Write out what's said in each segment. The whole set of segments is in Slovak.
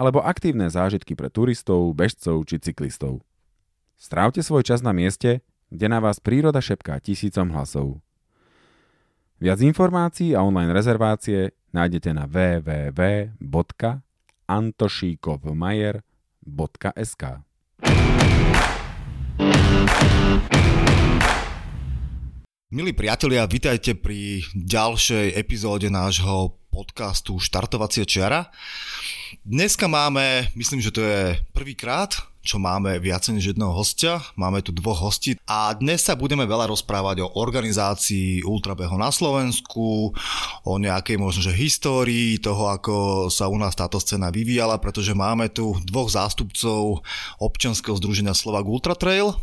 alebo aktívne zážitky pre turistov, bežcov či cyklistov. Strávte svoj čas na mieste, kde na vás príroda šepká tisícom hlasov. Viac informácií a online rezervácie nájdete na www.antošíkovmajer.sk Milí priatelia, vitajte pri ďalšej epizóde nášho podcastu Štartovacie čiara. Dneska máme, myslím, že to je prvýkrát, čo máme viac než jedného hostia. Máme tu dvoch hostí a dnes sa budeme veľa rozprávať o organizácii ultrabeho na Slovensku, o nejakej možno že histórii toho, ako sa u nás táto scéna vyvíjala, pretože máme tu dvoch zástupcov občianskeho združenia Slovak Ultra Trail.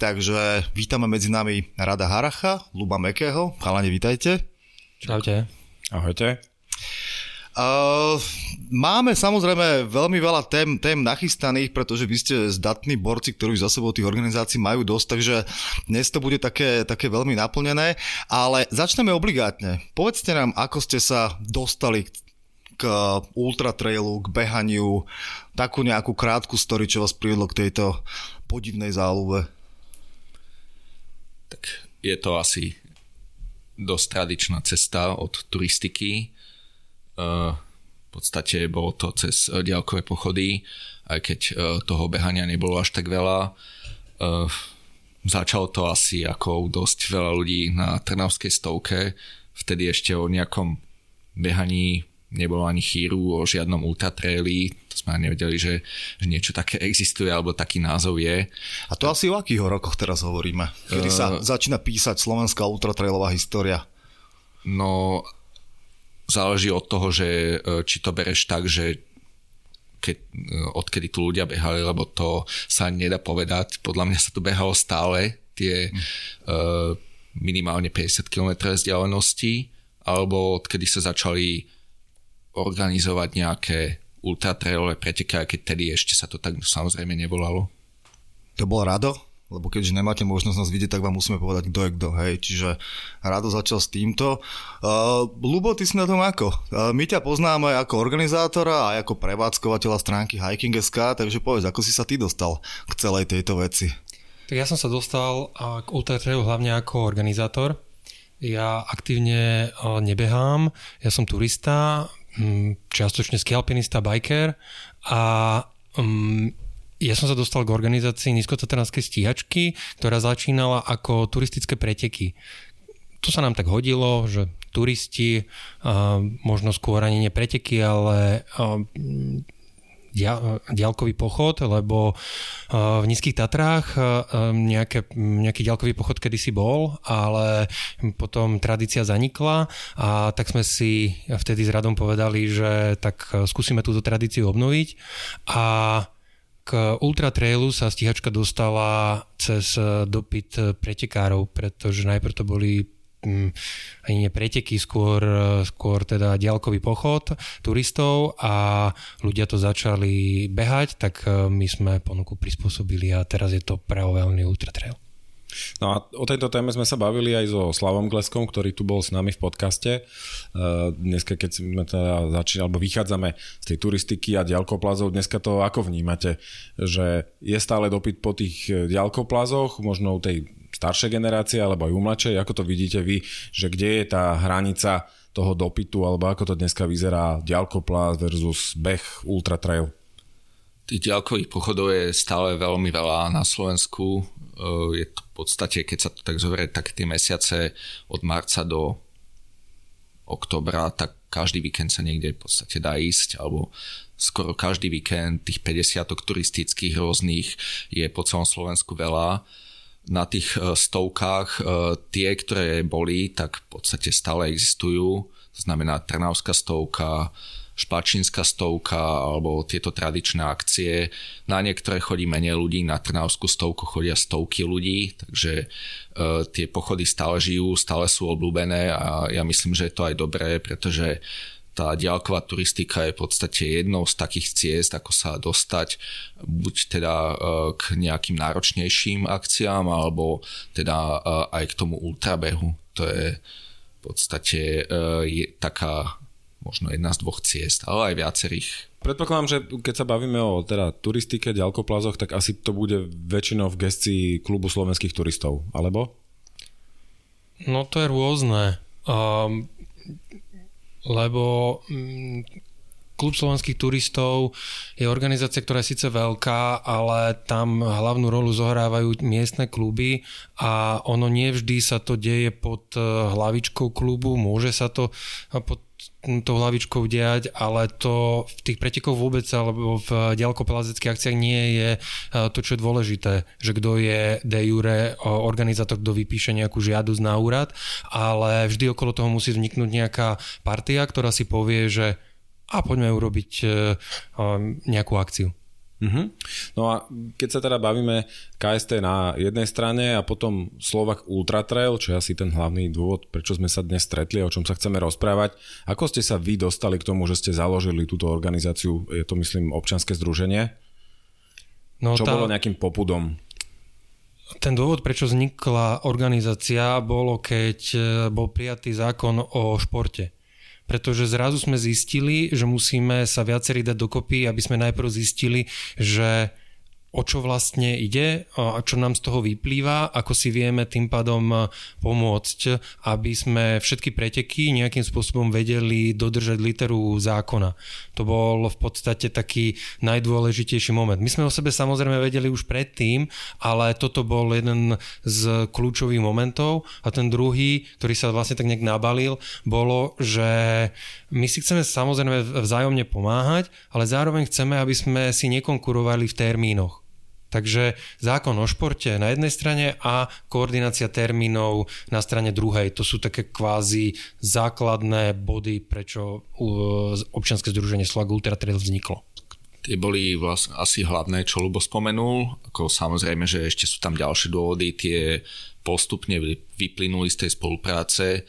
Takže vítame medzi nami Rada Haracha, Luba Mekého. Chalani, vítajte. Čaute. Ahojte. Uh, máme samozrejme veľmi veľa tém, tém nachystaných, pretože vy ste zdatní borci, ktorí za sebou tých organizácií majú dosť, takže dnes to bude také, také veľmi naplnené, ale začneme obligátne. Povedzte nám, ako ste sa dostali k ultra trailu, k behaniu, takú nejakú krátku story, čo vás privedlo k tejto podivnej záľube. Tak je to asi dosť tradičná cesta od turistiky v podstate bolo to cez e, diaľkové pochody, aj keď e, toho behania nebolo až tak veľa. E, začalo to asi ako dosť veľa ľudí na Trnavskej stovke, vtedy ešte o nejakom behaní nebolo ani chýru o žiadnom ultratraili, to sme ani nevedeli, že, že niečo také existuje, alebo taký názov je. A to asi o akých rokoch teraz hovoríme? Kedy sa uh, začína písať slovenská ultratrailová história? No, záleží od toho, že e, či to bereš tak, že keď, e, odkedy tu ľudia behali, lebo to sa nedá povedať. Podľa mňa sa tu behalo stále tie mm. minimálne 50 km vzdialenosti, alebo odkedy sa začali organizovať nejaké ultratrailové preteky, keď tedy ešte sa to tak samozrejme nevolalo. To bol Rado? Lebo keďže nemáte možnosť nás vidieť, tak vám musíme povedať, kto je kto, hej. Čiže Rado začal s týmto. Uh, Lubo, ty si na tom ako? Uh, my ťa poznáme ako organizátora a ako prevádzkovateľa stránky Hiking.sk, takže povedz, ako si sa ty dostal k celej tejto veci? Tak ja som sa dostal k Ultra Trailu hlavne ako organizátor. Ja aktívne nebehám, ja som turista, čiastočne skialpinista, biker a um, ja som sa dostal k organizácii nízkotatranskej stíhačky, ktorá začínala ako turistické preteky. To sa nám tak hodilo, že turisti, možno skôr ani nie preteky, ale diaľkový pochod, lebo v Nízkych Tatrách nejaké, nejaký diaľkový pochod kedysi bol, ale potom tradícia zanikla a tak sme si vtedy s Radom povedali, že tak skúsime túto tradíciu obnoviť a k Ultra Trailu sa stíhačka dostala cez eh, dopyt eh, pretekárov, pretože najprv to boli mm, ani nie preteky, skôr, skôr teda diaľkový pochod turistov a ľudia to začali behať, tak my sme ponuku prispôsobili a teraz je to pravidelný ultra trail. No a o tejto téme sme sa bavili aj so Slavom Gleskom, ktorý tu bol s nami v podcaste. Dneska, keď sme teda začínali, alebo vychádzame z tej turistiky a ďalkoplazov, dneska to ako vnímate? Že je stále dopyt po tých ďalkoplazoch, možno u tej staršej generácie, alebo aj u mladšej? Ako to vidíte vy, že kde je tá hranica toho dopytu, alebo ako to dneska vyzerá ďalkoplaz versus beh ultra trail? Tých ďalkových pochodov je stále veľmi veľa na Slovensku. Je to v podstate, keď sa to tak zoberie, tak tie mesiace od marca do oktobra, tak každý víkend sa niekde v podstate dá ísť, alebo skoro každý víkend tých 50 turistických rôznych je po celom Slovensku veľa. Na tých e, stovkách e, tie, ktoré boli, tak v podstate stále existujú. To znamená Trnavská stovka, špačínska stovka alebo tieto tradičné akcie. Na niektoré chodí menej ľudí, na Trnavskú stovku chodia stovky ľudí, takže e, tie pochody stále žijú, stále sú obľúbené a ja myslím, že je to aj dobré, pretože tá diálková turistika je v podstate jednou z takých ciest, ako sa dostať buď teda e, k nejakým náročnejším akciám, alebo teda e, aj k tomu ultrabehu. To je v podstate e, je taká možno jedna z dvoch ciest, ale aj viacerých. Predpokladám, že keď sa bavíme o teda turistike, ďalkoplazoch, tak asi to bude väčšinou v gestii klubu slovenských turistov, alebo? No to je rôzne. Um, lebo um, Klub slovenských turistov je organizácia, ktorá je síce veľká, ale tam hlavnú rolu zohrávajú miestne kluby a ono nevždy sa to deje pod eh, hlavičkou klubu, môže sa to pod tou hlavičkou diať, ale to v tých pretekoch vôbec alebo v ďalkopelazických akciách nie je e, to, čo je dôležité, že kto je de jure organizátor, kto vypíše nejakú žiadosť na úrad, ale vždy okolo toho musí vzniknúť nejaká partia, ktorá si povie, že a poďme urobiť e, nejakú akciu. Uh-huh. No a keď sa teda bavíme KST na jednej strane a potom Slovak Ultra Trail, čo je asi ten hlavný dôvod, prečo sme sa dnes stretli a o čom sa chceme rozprávať. Ako ste sa vy dostali k tomu, že ste založili túto organizáciu? Je to myslím občanské združenie? No, čo tá... bolo nejakým popudom? Ten dôvod, prečo vznikla organizácia, bolo, keď e, bol prijatý zákon o športe pretože zrazu sme zistili, že musíme sa viacerí dať dokopy, aby sme najprv zistili, že o čo vlastne ide a čo nám z toho vyplýva, ako si vieme tým pádom e, pomôcť, aby sme všetky preteky nejakým spôsobom vedeli dodržať literu zákona. To bol v podstate taký najdôležitejší moment. My sme o sebe samozrejme vedeli už predtým, ale toto bol jeden z kľúčových momentov a ten druhý, ktorý sa vlastne tak nejak nabalil, bolo, že my si chceme samozrejme vzájomne pomáhať, ale zároveň chceme, aby sme si nekonkurovali v termínoch. Takže zákon o športe na jednej strane a koordinácia termínov na strane druhej. To sú také kvázi základné body, prečo občianske združenie Slag Ultra Trail vzniklo. Tie boli vlastne asi hlavné, čo Lubo spomenul. Ako samozrejme, že ešte sú tam ďalšie dôvody, tie postupne vyplynuli z tej spolupráce. E,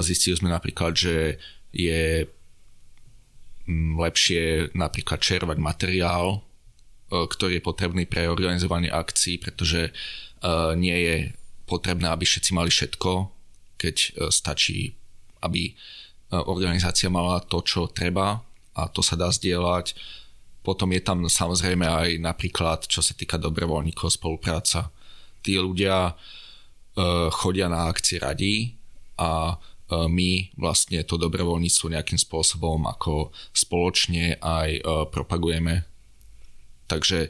zistili sme napríklad, že je mm, lepšie napríklad červať materiál E, ktorý je potrebný pre organizovanie akcií, pretože e, nie je potrebné, aby všetci mali všetko, keď e, stačí, aby organizácia mala to, čo treba a to sa dá zdieľať. Potom je tam samozrejme aj napríklad, čo sa týka dobrovoľníkov, spolupráca. Tí ľudia chodia na akcie radí a my vlastne to dobrovoľníctvo nejakým spôsobom ako spoločne aj propagujeme Takže e,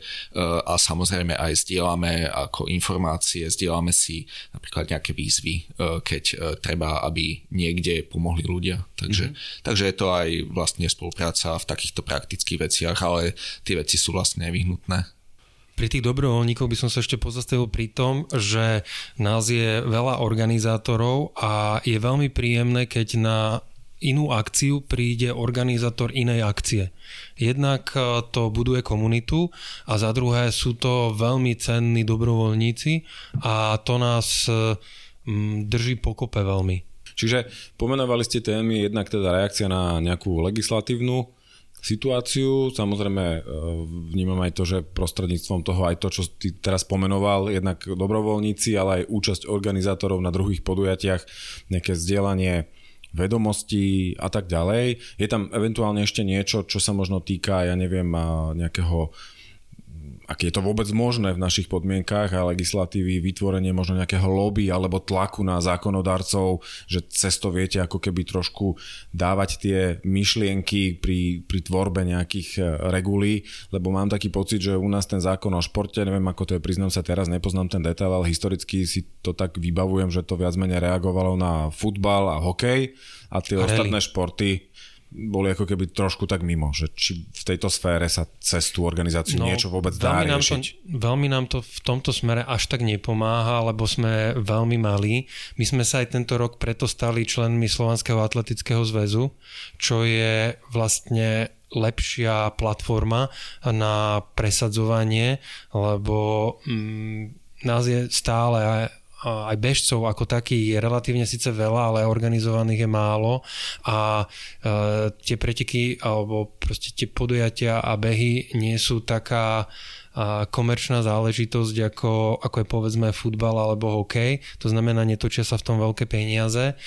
a samozrejme aj zdieľame ako informácie, zdieľame si napríklad nejaké výzvy, e, keď e, treba, aby niekde pomohli ľudia. Takže, mm-hmm. takže je to aj vlastne spolupráca v takýchto praktických veciach, ale tie veci sú vlastne nevyhnutné. Pri tých dobrovoľníkoch by som sa ešte pozastavil pri tom, že nás je veľa organizátorov a je veľmi príjemné, keď na inú akciu príde organizátor inej akcie. Jednak e, to buduje komunitu a za druhé sú to veľmi cenní dobrovoľníci a to nás e, drží pokope veľmi. Čiže pomenovali ste témy, jednak teda reakcia na nejakú legislatívnu situáciu. Samozrejme e, vnímam aj to, že prostredníctvom toho aj to, čo ty teraz pomenoval, jednak dobrovoľníci, ale aj účasť organizátorov na druhých podujatiach, nejaké vzdielanie vedomostí a tak ďalej. Je tam eventuálne ešte niečo, čo sa možno týka, ja neviem, nejakého ak je to vôbec možné v našich podmienkách a legislatívy, vytvorenie možno nejakého lobby alebo tlaku na zákonodarcov, že cez to viete ako keby trošku dávať tie myšlienky pri, pri tvorbe nejakých e, regulí, lebo mám taký pocit, že u nás ten zákon o športe, neviem ako to je, priznám sa teraz, nepoznám ten detail, ale historicky si to tak vybavujem, že to viac menej reagovalo na futbal a hokej a tie a ostatné športy boli ako keby trošku tak mimo, že či v tejto sfére sa cez tú organizáciu no, niečo vôbec dá nám riešiť. To, veľmi nám to v tomto smere až tak nepomáha, lebo sme veľmi malí. My sme sa aj tento rok preto stali členmi Slovanského atletického zväzu, čo je vlastne lepšia platforma na presadzovanie, lebo mm, nás je stále aj bežcov ako takých je relatívne síce veľa, ale organizovaných je málo a e, tie preteky alebo proste tie podujatia a behy nie sú taká a komerčná záležitosť ako, ako je povedzme futbal alebo hokej. To znamená, netočia sa v tom veľké peniaze.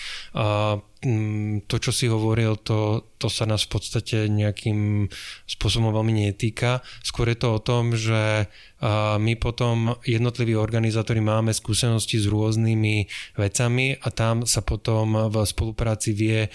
Mm, to, čo si hovoril, to, to sa nás v podstate nejakým spôsobom veľmi netýka. Skôr je to o tom, že my potom jednotliví organizátori máme skúsenosti s rôznymi vecami a tam sa potom v spolupráci vie,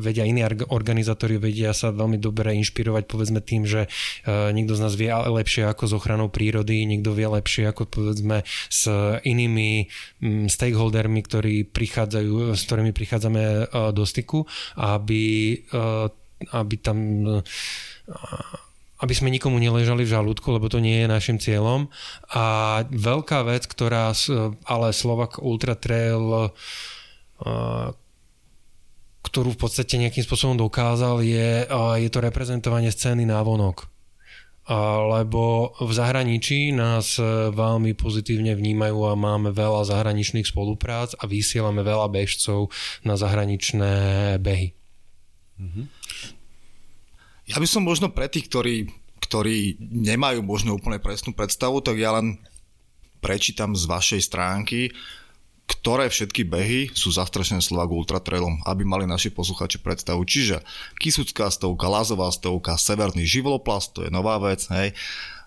vedia iní organizátori vedia sa veľmi dobre inšpirovať povedzme tým, že niekto z nás vie lepšie ako s ochranou prírody, niekto vie lepšie ako povedzme s inými mm, stakeholdermi, ktorí prichádzajú, s ktorými prichádzame do styku, aby, aby tam aby sme nikomu neležali v žalúdku, lebo to nie je našim cieľom. A veľká vec, ktorá ale Slovak Ultra Trail ktorú v podstate nejakým spôsobom dokázal, je, je to reprezentovanie scény na vonok. Lebo v zahraničí nás veľmi pozitívne vnímajú a máme veľa zahraničných spoluprác a vysielame veľa bežcov na zahraničné behy. Mm-hmm. Ja by som možno pre tých, ktorí, ktorí nemajú možno úplne presnú predstavu, tak ja len prečítam z vašej stránky, ktoré všetky behy sú zastrešené Slovak Ultra Trailom, aby mali naši posluchači predstavu. Čiže Kisucká stovka, Lázová stovka, Severný živloplast, to je nová vec, hej.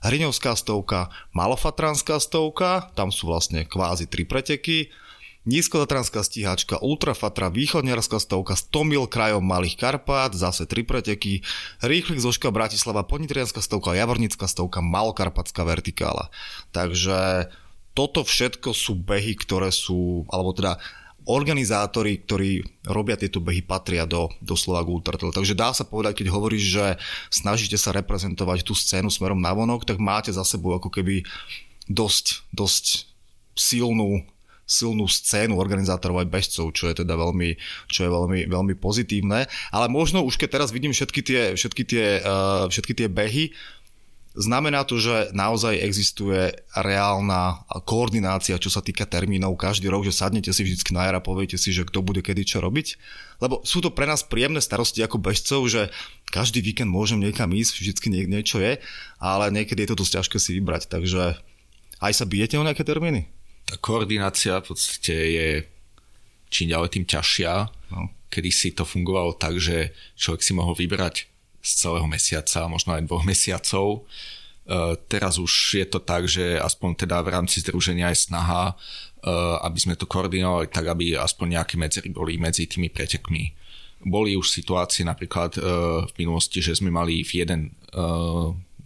Hriňovská stovka, Malofatranská stovka, tam sú vlastne kvázi tri preteky, Nízkotatranská stíhačka, Ultrafatra, východniarská stovka, 100 mil krajom Malých Karpát, zase tri preteky, Rýchlik Zoška Bratislava, Ponitrianská stovka, Javornická stovka, Malokarpatská vertikála. Takže toto všetko sú behy, ktoré sú, alebo teda organizátori, ktorí robia tieto behy, patria do, do Slovak Ultra Takže dá sa povedať, keď hovoríš, že snažíte sa reprezentovať tú scénu smerom na vonok, tak máte za sebou ako keby dosť, dosť silnú silnú scénu organizátorov aj bežcov, čo je teda veľmi, čo je veľmi, veľmi pozitívne. Ale možno už keď teraz vidím všetky tie, všetky tie, uh, všetky tie behy, Znamená to, že naozaj existuje reálna koordinácia, čo sa týka termínov každý rok, že sadnete si vždy na jar a poviete si, že kto bude kedy čo robiť? Lebo sú to pre nás príjemné starosti ako bežcov, že každý víkend môžem niekam ísť, vždycky nie, niečo je, ale niekedy je to dosť ťažké si vybrať, takže aj sa bijete o nejaké termíny? tá koordinácia v podstate je čím ďalej tým ťažšia. No. Kedy si to fungovalo tak, že človek si mohol vybrať z celého mesiaca, možno aj dvoch mesiacov. Uh, teraz už je to tak, že aspoň teda v rámci združenia je snaha, uh, aby sme to koordinovali tak, aby aspoň nejaké medzery boli medzi tými pretekmi. Boli už situácie napríklad uh, v minulosti, že sme mali v jeden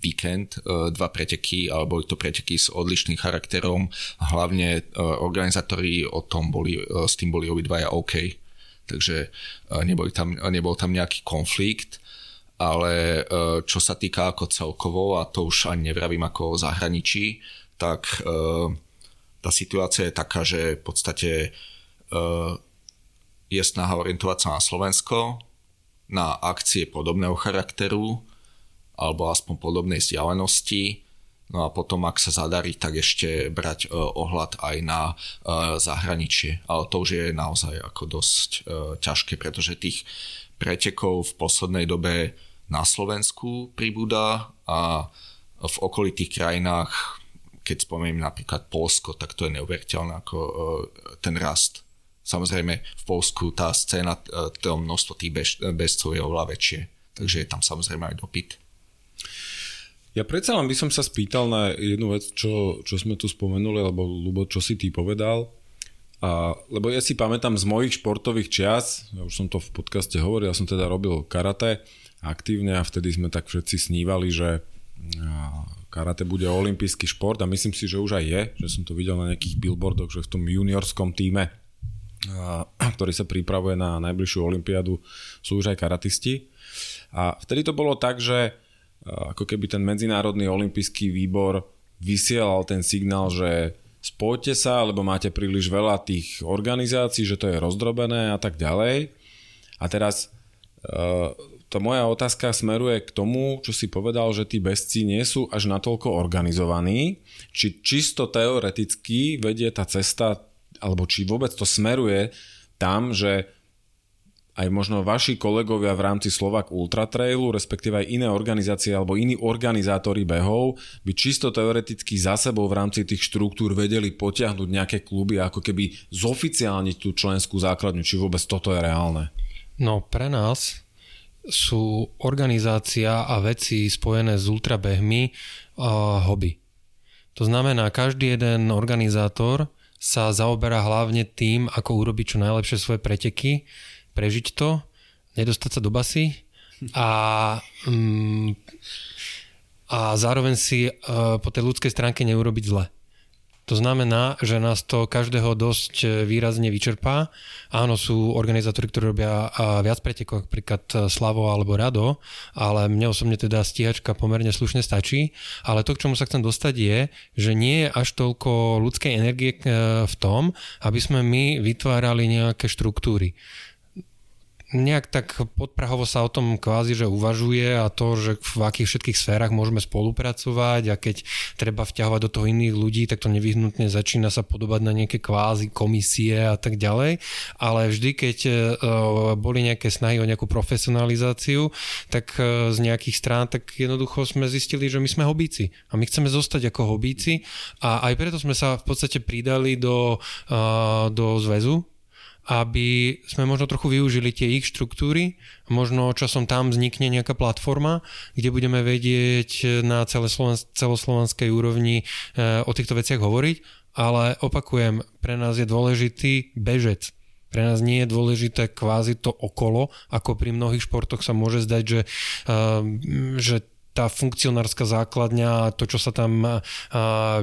víkend e, dva preteky, ale boli to preteky s odlišným charakterom. Hlavne e, organizátori o tom boli, e, s tým boli obidvaja OK. Takže nebol tam, nebol tam nejaký konflikt ale čo sa týka ako celkovo, a to už ani nevravím ako o zahraničí, tak tá situácia je taká, že v podstate je snaha orientovať sa na Slovensko, na akcie podobného charakteru, alebo aspoň podobnej vzdialenosti. No a potom, ak sa zadarí, tak ešte brať ohľad aj na zahraničie. Ale to už je naozaj ako dosť ťažké, pretože tých pretekov v poslednej dobe na Slovensku pribúda a v okolitých krajinách, keď spomeniem napríklad Polsko, tak to je neuveriteľné ako uh, ten rast. Samozrejme v Polsku tá scéna, uh, to množstvo tých bez, bezcov je oveľa väčšie, takže je tam samozrejme aj dopyt. Ja predsa len by som sa spýtal na jednu vec, čo, čo sme tu spomenuli, alebo Lubo, čo si ty povedal. A, lebo ja si pamätám z mojich športových čias, ja už som to v podcaste hovoril, ja som teda robil karate aktívne a vtedy sme tak všetci snívali, že karate bude olimpijský šport a myslím si, že už aj je, že som to videl na nejakých billboardoch, že v tom juniorskom týme, ktorý sa pripravuje na najbližšiu olimpiádu, sú už aj karatisti. A vtedy to bolo tak, že ako keby ten Medzinárodný olimpijský výbor vysielal ten signál, že spojte sa, lebo máte príliš veľa tých organizácií, že to je rozdrobené a tak ďalej. A teraz tá moja otázka smeruje k tomu, čo si povedal, že tí bezci nie sú až natoľko organizovaní. Či čisto teoreticky vedie tá cesta, alebo či vôbec to smeruje tam, že aj možno vaši kolegovia v rámci Slovak Ultra Trailu, respektíve aj iné organizácie alebo iní organizátori behov by čisto teoreticky za sebou v rámci tých štruktúr vedeli potiahnuť nejaké kluby ako keby zoficiálniť tú členskú základňu, či vôbec toto je reálne? No pre nás sú organizácia a veci spojené s ultrabehmi uh, hobby. To znamená, každý jeden organizátor sa zaoberá hlavne tým, ako urobiť čo najlepšie svoje preteky, prežiť to, nedostať sa do basy a, um, a zároveň si uh, po tej ľudskej stránke neurobiť zle. To znamená, že nás to každého dosť e, výrazne vyčerpá. Áno, sú organizátori, ktorí robia viac pretekov, napríklad e, Slavo alebo Rado, ale mne osobne teda stíhačka pomerne slušne stačí. Ale to, k čomu sa chcem dostať je, že nie je až toľko ľudskej energie v tom, aby sme my vytvárali nejaké štruktúry nejak tak podprahovo sa o tom kvázi, že uvažuje a to, že v akých všetkých sférach môžeme spolupracovať a keď treba vťahovať do toho iných ľudí, tak to nevyhnutne začína sa podobať na nejaké kvázi komisie a tak ďalej. Ale vždy, keď uh, boli nejaké snahy o nejakú profesionalizáciu, tak uh, z nejakých strán, tak jednoducho sme zistili, že my sme hobíci a my chceme zostať ako hobíci a aj preto sme sa v podstate pridali do, uh, do zväzu aby sme možno trochu využili tie ich štruktúry, možno časom tam vznikne nejaká platforma, kde budeme vedieť na celoslovenskej úrovni eh, o týchto veciach hovoriť, ale opakujem, pre nás je dôležitý bežec. Pre nás nie je dôležité kvázi to okolo, ako pri mnohých športoch sa môže zdať, že, uh, že tá funkcionárska základňa, to, čo sa tam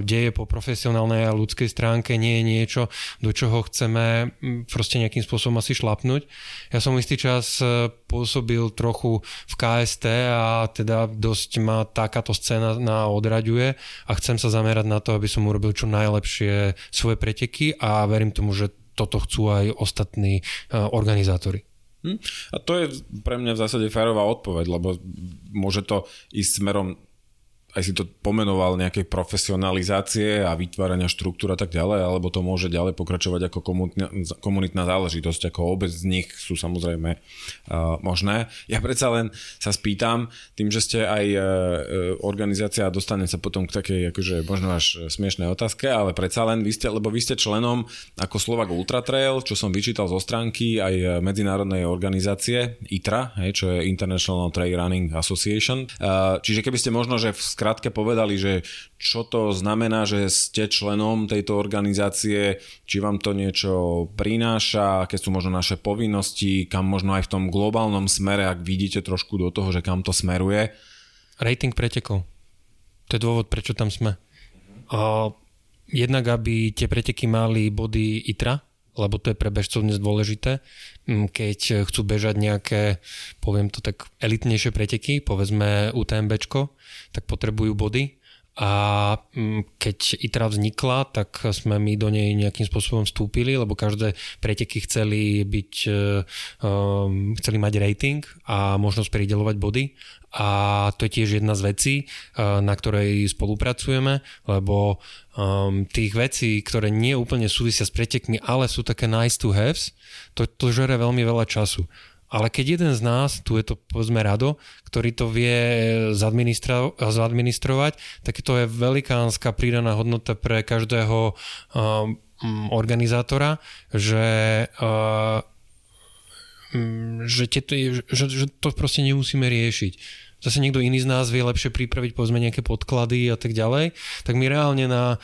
deje po profesionálnej a ľudskej stránke, nie je niečo, do čoho chceme proste nejakým spôsobom asi šlapnúť. Ja som istý čas e, pôsobil trochu v KST a teda dosť ma takáto scéna na odraďuje a chcem sa zamerať na to, aby som urobil čo najlepšie svoje preteky a verím tomu, že toto chcú aj ostatní e, organizátori. Hm? A to je pre mňa v zásade férová odpoveď, lebo môže to ísť smerom aj si to pomenoval nejaké profesionalizácie a vytvárania štruktúr a tak ďalej, alebo to môže ďalej pokračovať ako komunitná, komunitná záležitosť, ako obec z nich sú samozrejme uh, možné. Ja predsa len sa spýtam, tým, že ste aj uh, organizácia a dostane sa potom k takej akože možno až smiešnej otázke, ale predsa len vy ste, lebo vy ste členom ako Slovak Ultra Trail, čo som vyčítal zo stránky aj medzinárodnej organizácie ITRA, hej, čo je International Trail Running Association. Uh, čiže keby ste možno, že v skrátke povedali, že čo to znamená, že ste členom tejto organizácie, či vám to niečo prináša, aké sú možno naše povinnosti, kam možno aj v tom globálnom smere, ak vidíte trošku do toho, že kam to smeruje. Rating pretekov. To je dôvod, prečo tam sme. A jednak, aby tie preteky mali body ITRA, lebo to je pre bežcov dnes dôležité. Mm, keď chcú bežať nejaké, poviem to tak, elitnejšie preteky, povedzme UTMBčko, tak potrebujú body a mm, keď ITRA vznikla, tak sme my do nej nejakým spôsobom vstúpili, lebo každé preteky chceli byť, um, chceli mať rating a možnosť pridelovať body a to je tiež jedna z vecí, na ktorej spolupracujeme, lebo um, tých vecí, ktoré nie úplne súvisia s pretekmi, ale sú také nice to haves, to, to žere veľmi veľa času. Ale keď jeden z nás, tu je to povedzme Rado, ktorý to vie zadministro- zadministrovať, tak to je velikánska pridaná hodnota pre každého um, organizátora, že uh, že, tieto, že, že to proste nemusíme riešiť. Zase niekto iný z nás vie lepšie pripraviť povedzme nejaké podklady a tak ďalej, tak my reálne na,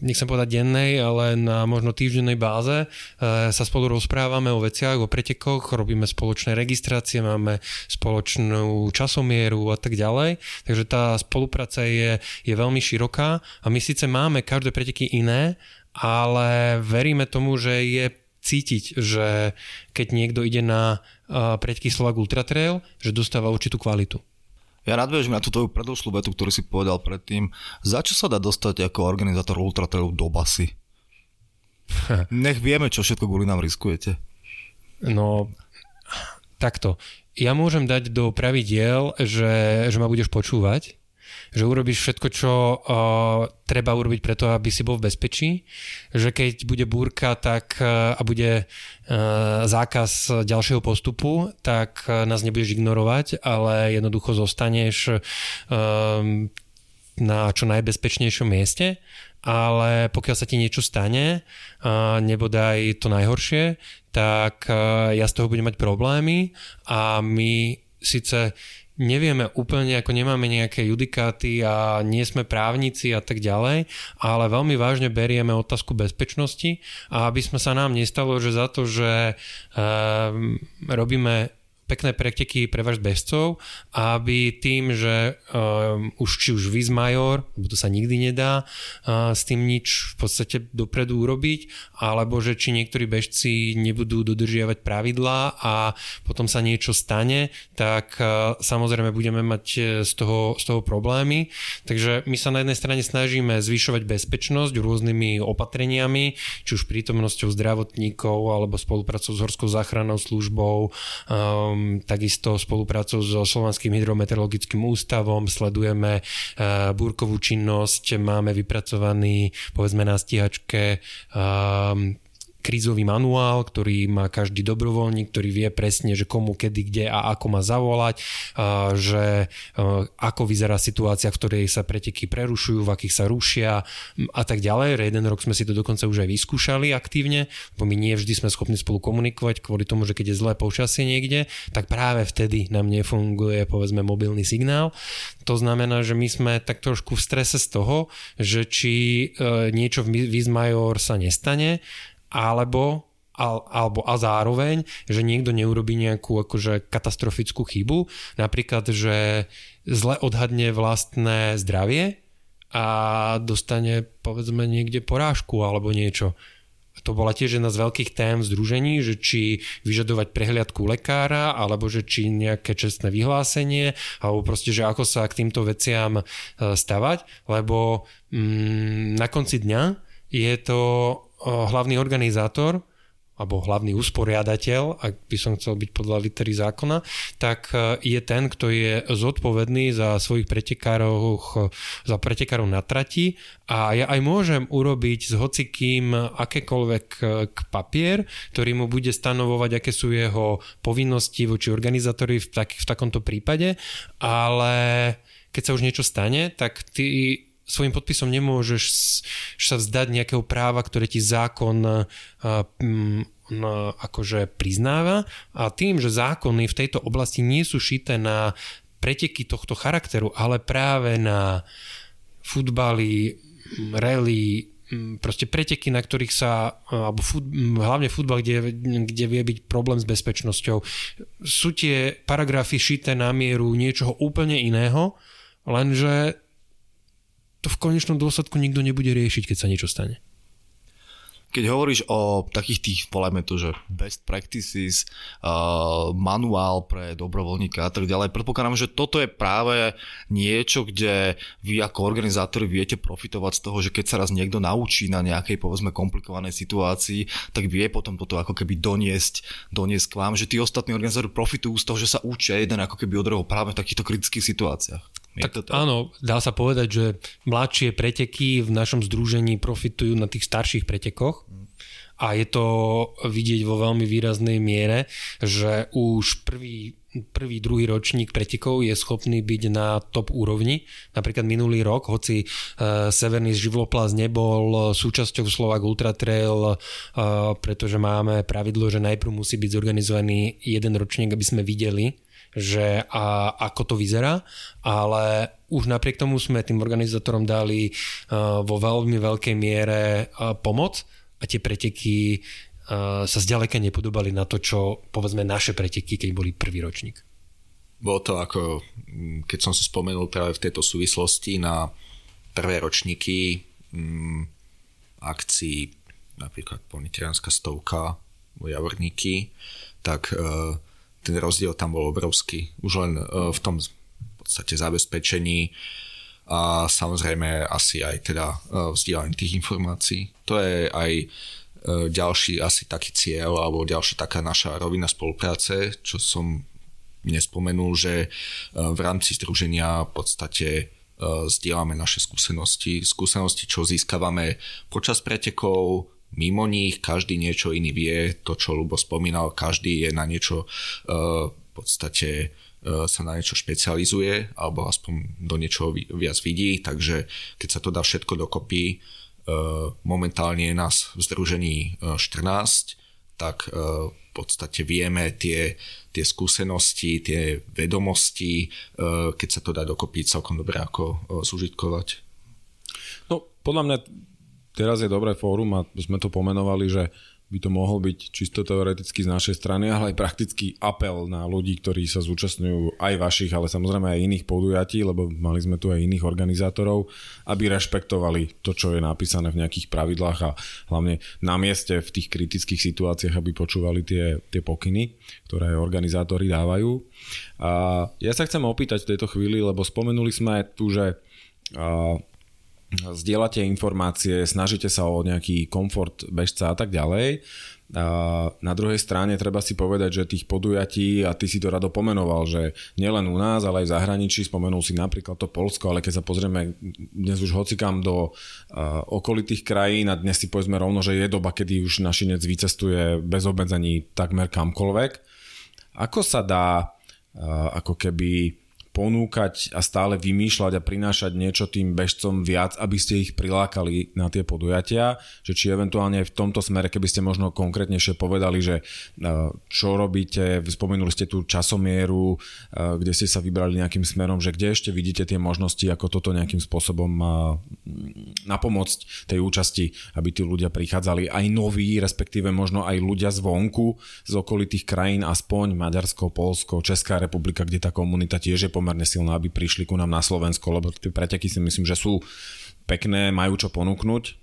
nechcem povedať dennej, ale na možno týždennej báze sa spolu rozprávame o veciach, o pretekoch, robíme spoločné registrácie, máme spoločnú časomieru a tak ďalej, takže tá spolupráca je, je veľmi široká a my síce máme každé preteky iné, ale veríme tomu, že je cítiť, že keď niekto ide na preďky Slovak Ultra Trail, že dostáva určitú kvalitu. Ja nadviežem na tú tvoju predošlú vetu, ktorú si povedal predtým. Za čo sa dá dostať ako organizátor Ultra Trailu do basy? Nech vieme, čo všetko kvôli nám riskujete. No, takto. Ja môžem dať do pravidiel, že, že ma budeš počúvať, že urobíš všetko, čo uh, treba urobiť preto, aby si bol v bezpečí, že keď bude búrka tak, uh, a bude uh, zákaz ďalšieho postupu, tak uh, nás nebudeš ignorovať, ale jednoducho zostaneš uh, na čo najbezpečnejšom mieste, ale pokiaľ sa ti niečo stane, nebodaj to najhoršie, tak ja z toho budem mať problémy a my síce nevieme úplne, ako nemáme nejaké judikáty a nie sme právnici a tak ďalej, ale veľmi vážne berieme otázku bezpečnosti a aby sme sa nám nestalo, že za to, že um, robíme pekné preteky pre váš bežcov, aby tým, že um, už či už Major, lebo to sa nikdy nedá uh, s tým nič v podstate dopredu urobiť, alebo že či niektorí bežci nebudú dodržiavať pravidlá a potom sa niečo stane, tak uh, samozrejme budeme mať uh, z toho, z toho problémy. Takže my sa na jednej strane snažíme zvyšovať bezpečnosť rôznymi opatreniami, či už prítomnosťou zdravotníkov alebo spolupracou s Horskou záchrannou službou, um, takisto spoluprácou so Slovanským hydrometeorologickým ústavom, sledujeme uh, búrkovú činnosť, máme vypracovaný povedzme na stíhačke um, krízový manuál, ktorý má každý dobrovoľník, ktorý vie presne, že komu, kedy, kde a ako má zavolať, že ako vyzerá situácia, v ktorej sa preteky prerušujú, v akých sa rušia a tak ďalej. Jeden rok sme si to dokonca už aj vyskúšali aktívne, bo my nie vždy sme schopní spolu komunikovať kvôli tomu, že keď je zlé počasie niekde, tak práve vtedy nám nefunguje povedzme mobilný signál. To znamená, že my sme tak trošku v strese z toho, že či e, niečo v Vizmajor sa nestane, alebo alebo a zároveň, že niekto neurobi nejakú akože katastrofickú chybu, napríklad, že zle odhadne vlastné zdravie a dostane povedzme niekde porážku alebo niečo. To bola tiež jedna z veľkých tém v združení, že či vyžadovať prehliadku lekára, alebo že či nejaké čestné vyhlásenie, alebo proste, že ako sa k týmto veciam e, stavať, lebo mm, na konci dňa je to hlavný organizátor alebo hlavný usporiadateľ, ak by som chcel byť podľa litery zákona, tak e, je ten, kto je zodpovedný za svojich pretekárov, za pretekárov na trati a ja aj môžem urobiť s hocikým akékoľvek papier, ktorý mu bude stanovovať, aké sú jeho povinnosti voči organizátori v, tak, v takomto prípade, ale keď sa už niečo stane, tak ty svojim podpisom nemôžeš sa vzdať nejakého práva, ktoré ti zákon akože priznáva a tým, že zákony v tejto oblasti nie sú šité na preteky tohto charakteru, ale práve na futbaly, rally, proste preteky, na ktorých sa, alebo fut, hlavne futbal, kde, kde vie byť problém s bezpečnosťou. Sú tie paragrafy šité na mieru niečoho úplne iného, lenže to v konečnom dôsledku nikto nebude riešiť, keď sa niečo stane. keď hovoríš o takých tých, voláme to, že best practices, uh, manuál pre dobrovoľníka a tak ďalej, predpokladám, že toto je práve niečo, kde vy ako organizátori viete profitovať z toho, že keď sa raz niekto naučí na nejakej povedzme komplikovanej situácii, tak vie potom toto ako keby doniesť, doniesť k vám, že tí ostatní organizátori profitujú z toho, že sa učia jeden ako keby od práve v takýchto kritických situáciách. Tak, to? Áno, dá sa povedať, že mladšie preteky v našom združení profitujú na tých starších pretekoch a je to vidieť vo veľmi výraznej miere, že už prvý prvý, druhý ročník pretekov je schopný byť na top úrovni. Napríklad minulý rok, hoci uh, Severný živloplaz nebol súčasťou Slovak Ultra Trail, uh, pretože máme pravidlo, že najprv musí byť zorganizovaný jeden ročník, aby sme videli, že a, ako to vyzerá, ale už napriek tomu sme tým organizátorom dali uh, vo veľmi veľkej miere uh, pomoc a tie preteky uh, sa zďaleka nepodobali na to, čo povedzme naše preteky, keď boli prvý ročník. Bolo to ako, mm, keď som si spomenul práve v tejto súvislosti na prvé ročníky um, akcií napríklad Ponitianská stovka, Javorníky, tak uh, ten rozdiel tam bol obrovský. Už len e, v tom v podstate zabezpečení a samozrejme asi aj teda e, vzdielaní tých informácií. To je aj e, ďalší asi taký cieľ alebo ďalšia taká naša rovina spolupráce, čo som nespomenul, že v rámci združenia v podstate zdieľame naše skúsenosti, skúsenosti, čo získavame počas pretekov, mimo nich, každý niečo iný vie, to čo Lubo spomínal, každý je na niečo uh, v podstate uh, sa na niečo špecializuje alebo aspoň do niečoho viac vidí, takže keď sa to dá všetko dokopy, uh, momentálne je nás v združení 14, tak v podstate vieme tie, tie skúsenosti, tie vedomosti, keď sa to dá dokopy celkom dobre ako zúžitkovať. No, podľa mňa teraz je dobré fórum a sme to pomenovali, že by to mohol byť čisto teoreticky z našej strany, ale aj praktický apel na ľudí, ktorí sa zúčastňujú aj vašich, ale samozrejme aj iných podujatí, lebo mali sme tu aj iných organizátorov, aby rešpektovali to, čo je napísané v nejakých pravidlách a hlavne na mieste v tých kritických situáciách, aby počúvali tie, tie pokyny, ktoré organizátori dávajú. A ja sa chcem opýtať v tejto chvíli, lebo spomenuli sme tu, že zdieľate informácie, snažíte sa o nejaký komfort bežca a tak ďalej. A na druhej strane treba si povedať, že tých podujatí, a ty si to rado pomenoval, že nielen u nás, ale aj v zahraničí, spomenul si napríklad to Polsko, ale keď sa pozrieme dnes už hocikam do uh, okolitých krajín a dnes si povedzme rovno, že je doba, kedy už našinec vycestuje bez obmedzení takmer kamkoľvek. Ako sa dá uh, ako keby ponúkať a stále vymýšľať a prinášať niečo tým bežcom viac, aby ste ich prilákali na tie podujatia, že či eventuálne v tomto smere, keby ste možno konkrétnejšie povedali, že e, čo robíte, spomenuli ste tú časomieru, e, kde ste sa vybrali nejakým smerom, že kde ešte vidíte tie možnosti, ako toto nejakým spôsobom e, napomôcť tej účasti, aby tí ľudia prichádzali aj noví, respektíve možno aj ľudia zvonku z okolitých krajín, aspoň Maďarsko, Polsko, Česká republika, kde tá komunita tiež je pomerne silná, aby prišli ku nám na Slovensko, lebo tie preteky si myslím, že sú pekné, majú čo ponúknuť.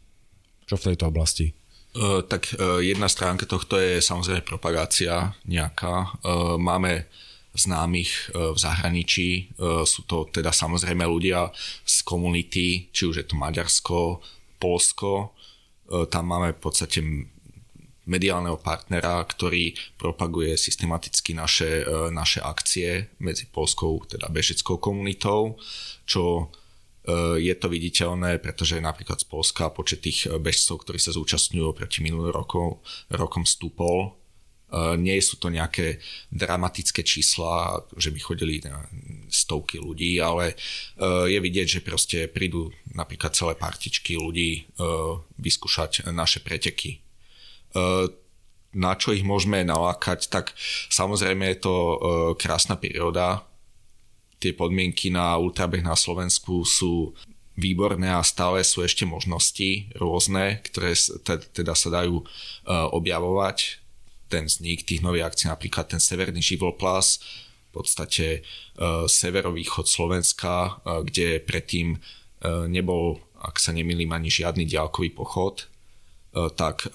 Čo v tejto oblasti? Uh, tak uh, jedna stránka tohto je samozrejme propagácia nejaká. Uh, máme známych v zahraničí. Sú to teda samozrejme ľudia z komunity, či už je to Maďarsko, Polsko. Tam máme v podstate mediálneho partnera, ktorý propaguje systematicky naše, e, naše akcie medzi polskou, teda bežeckou komunitou, čo e, je to viditeľné, pretože napríklad z Polska počet tých bežcov, ktorí sa zúčastňujú proti minulým rokom, rokom stúpol. E, nie sú to nejaké dramatické čísla, že by chodili stovky ľudí, ale je vidieť, že proste prídu napríklad celé partičky ľudí vyskúšať naše preteky E, na čo ich môžeme nalákať, tak samozrejme je to e, krásna príroda. Tie podmienky na ultrabeh na Slovensku sú výborné a stále sú ešte možnosti rôzne, ktoré teda sa dajú e, objavovať. Ten vznik tých nových akcií, napríklad ten severný živloplas, v podstate severovýchod Slovenska, kde predtým nebol, ak sa nemýlim, ani žiadny ďalkový pochod tak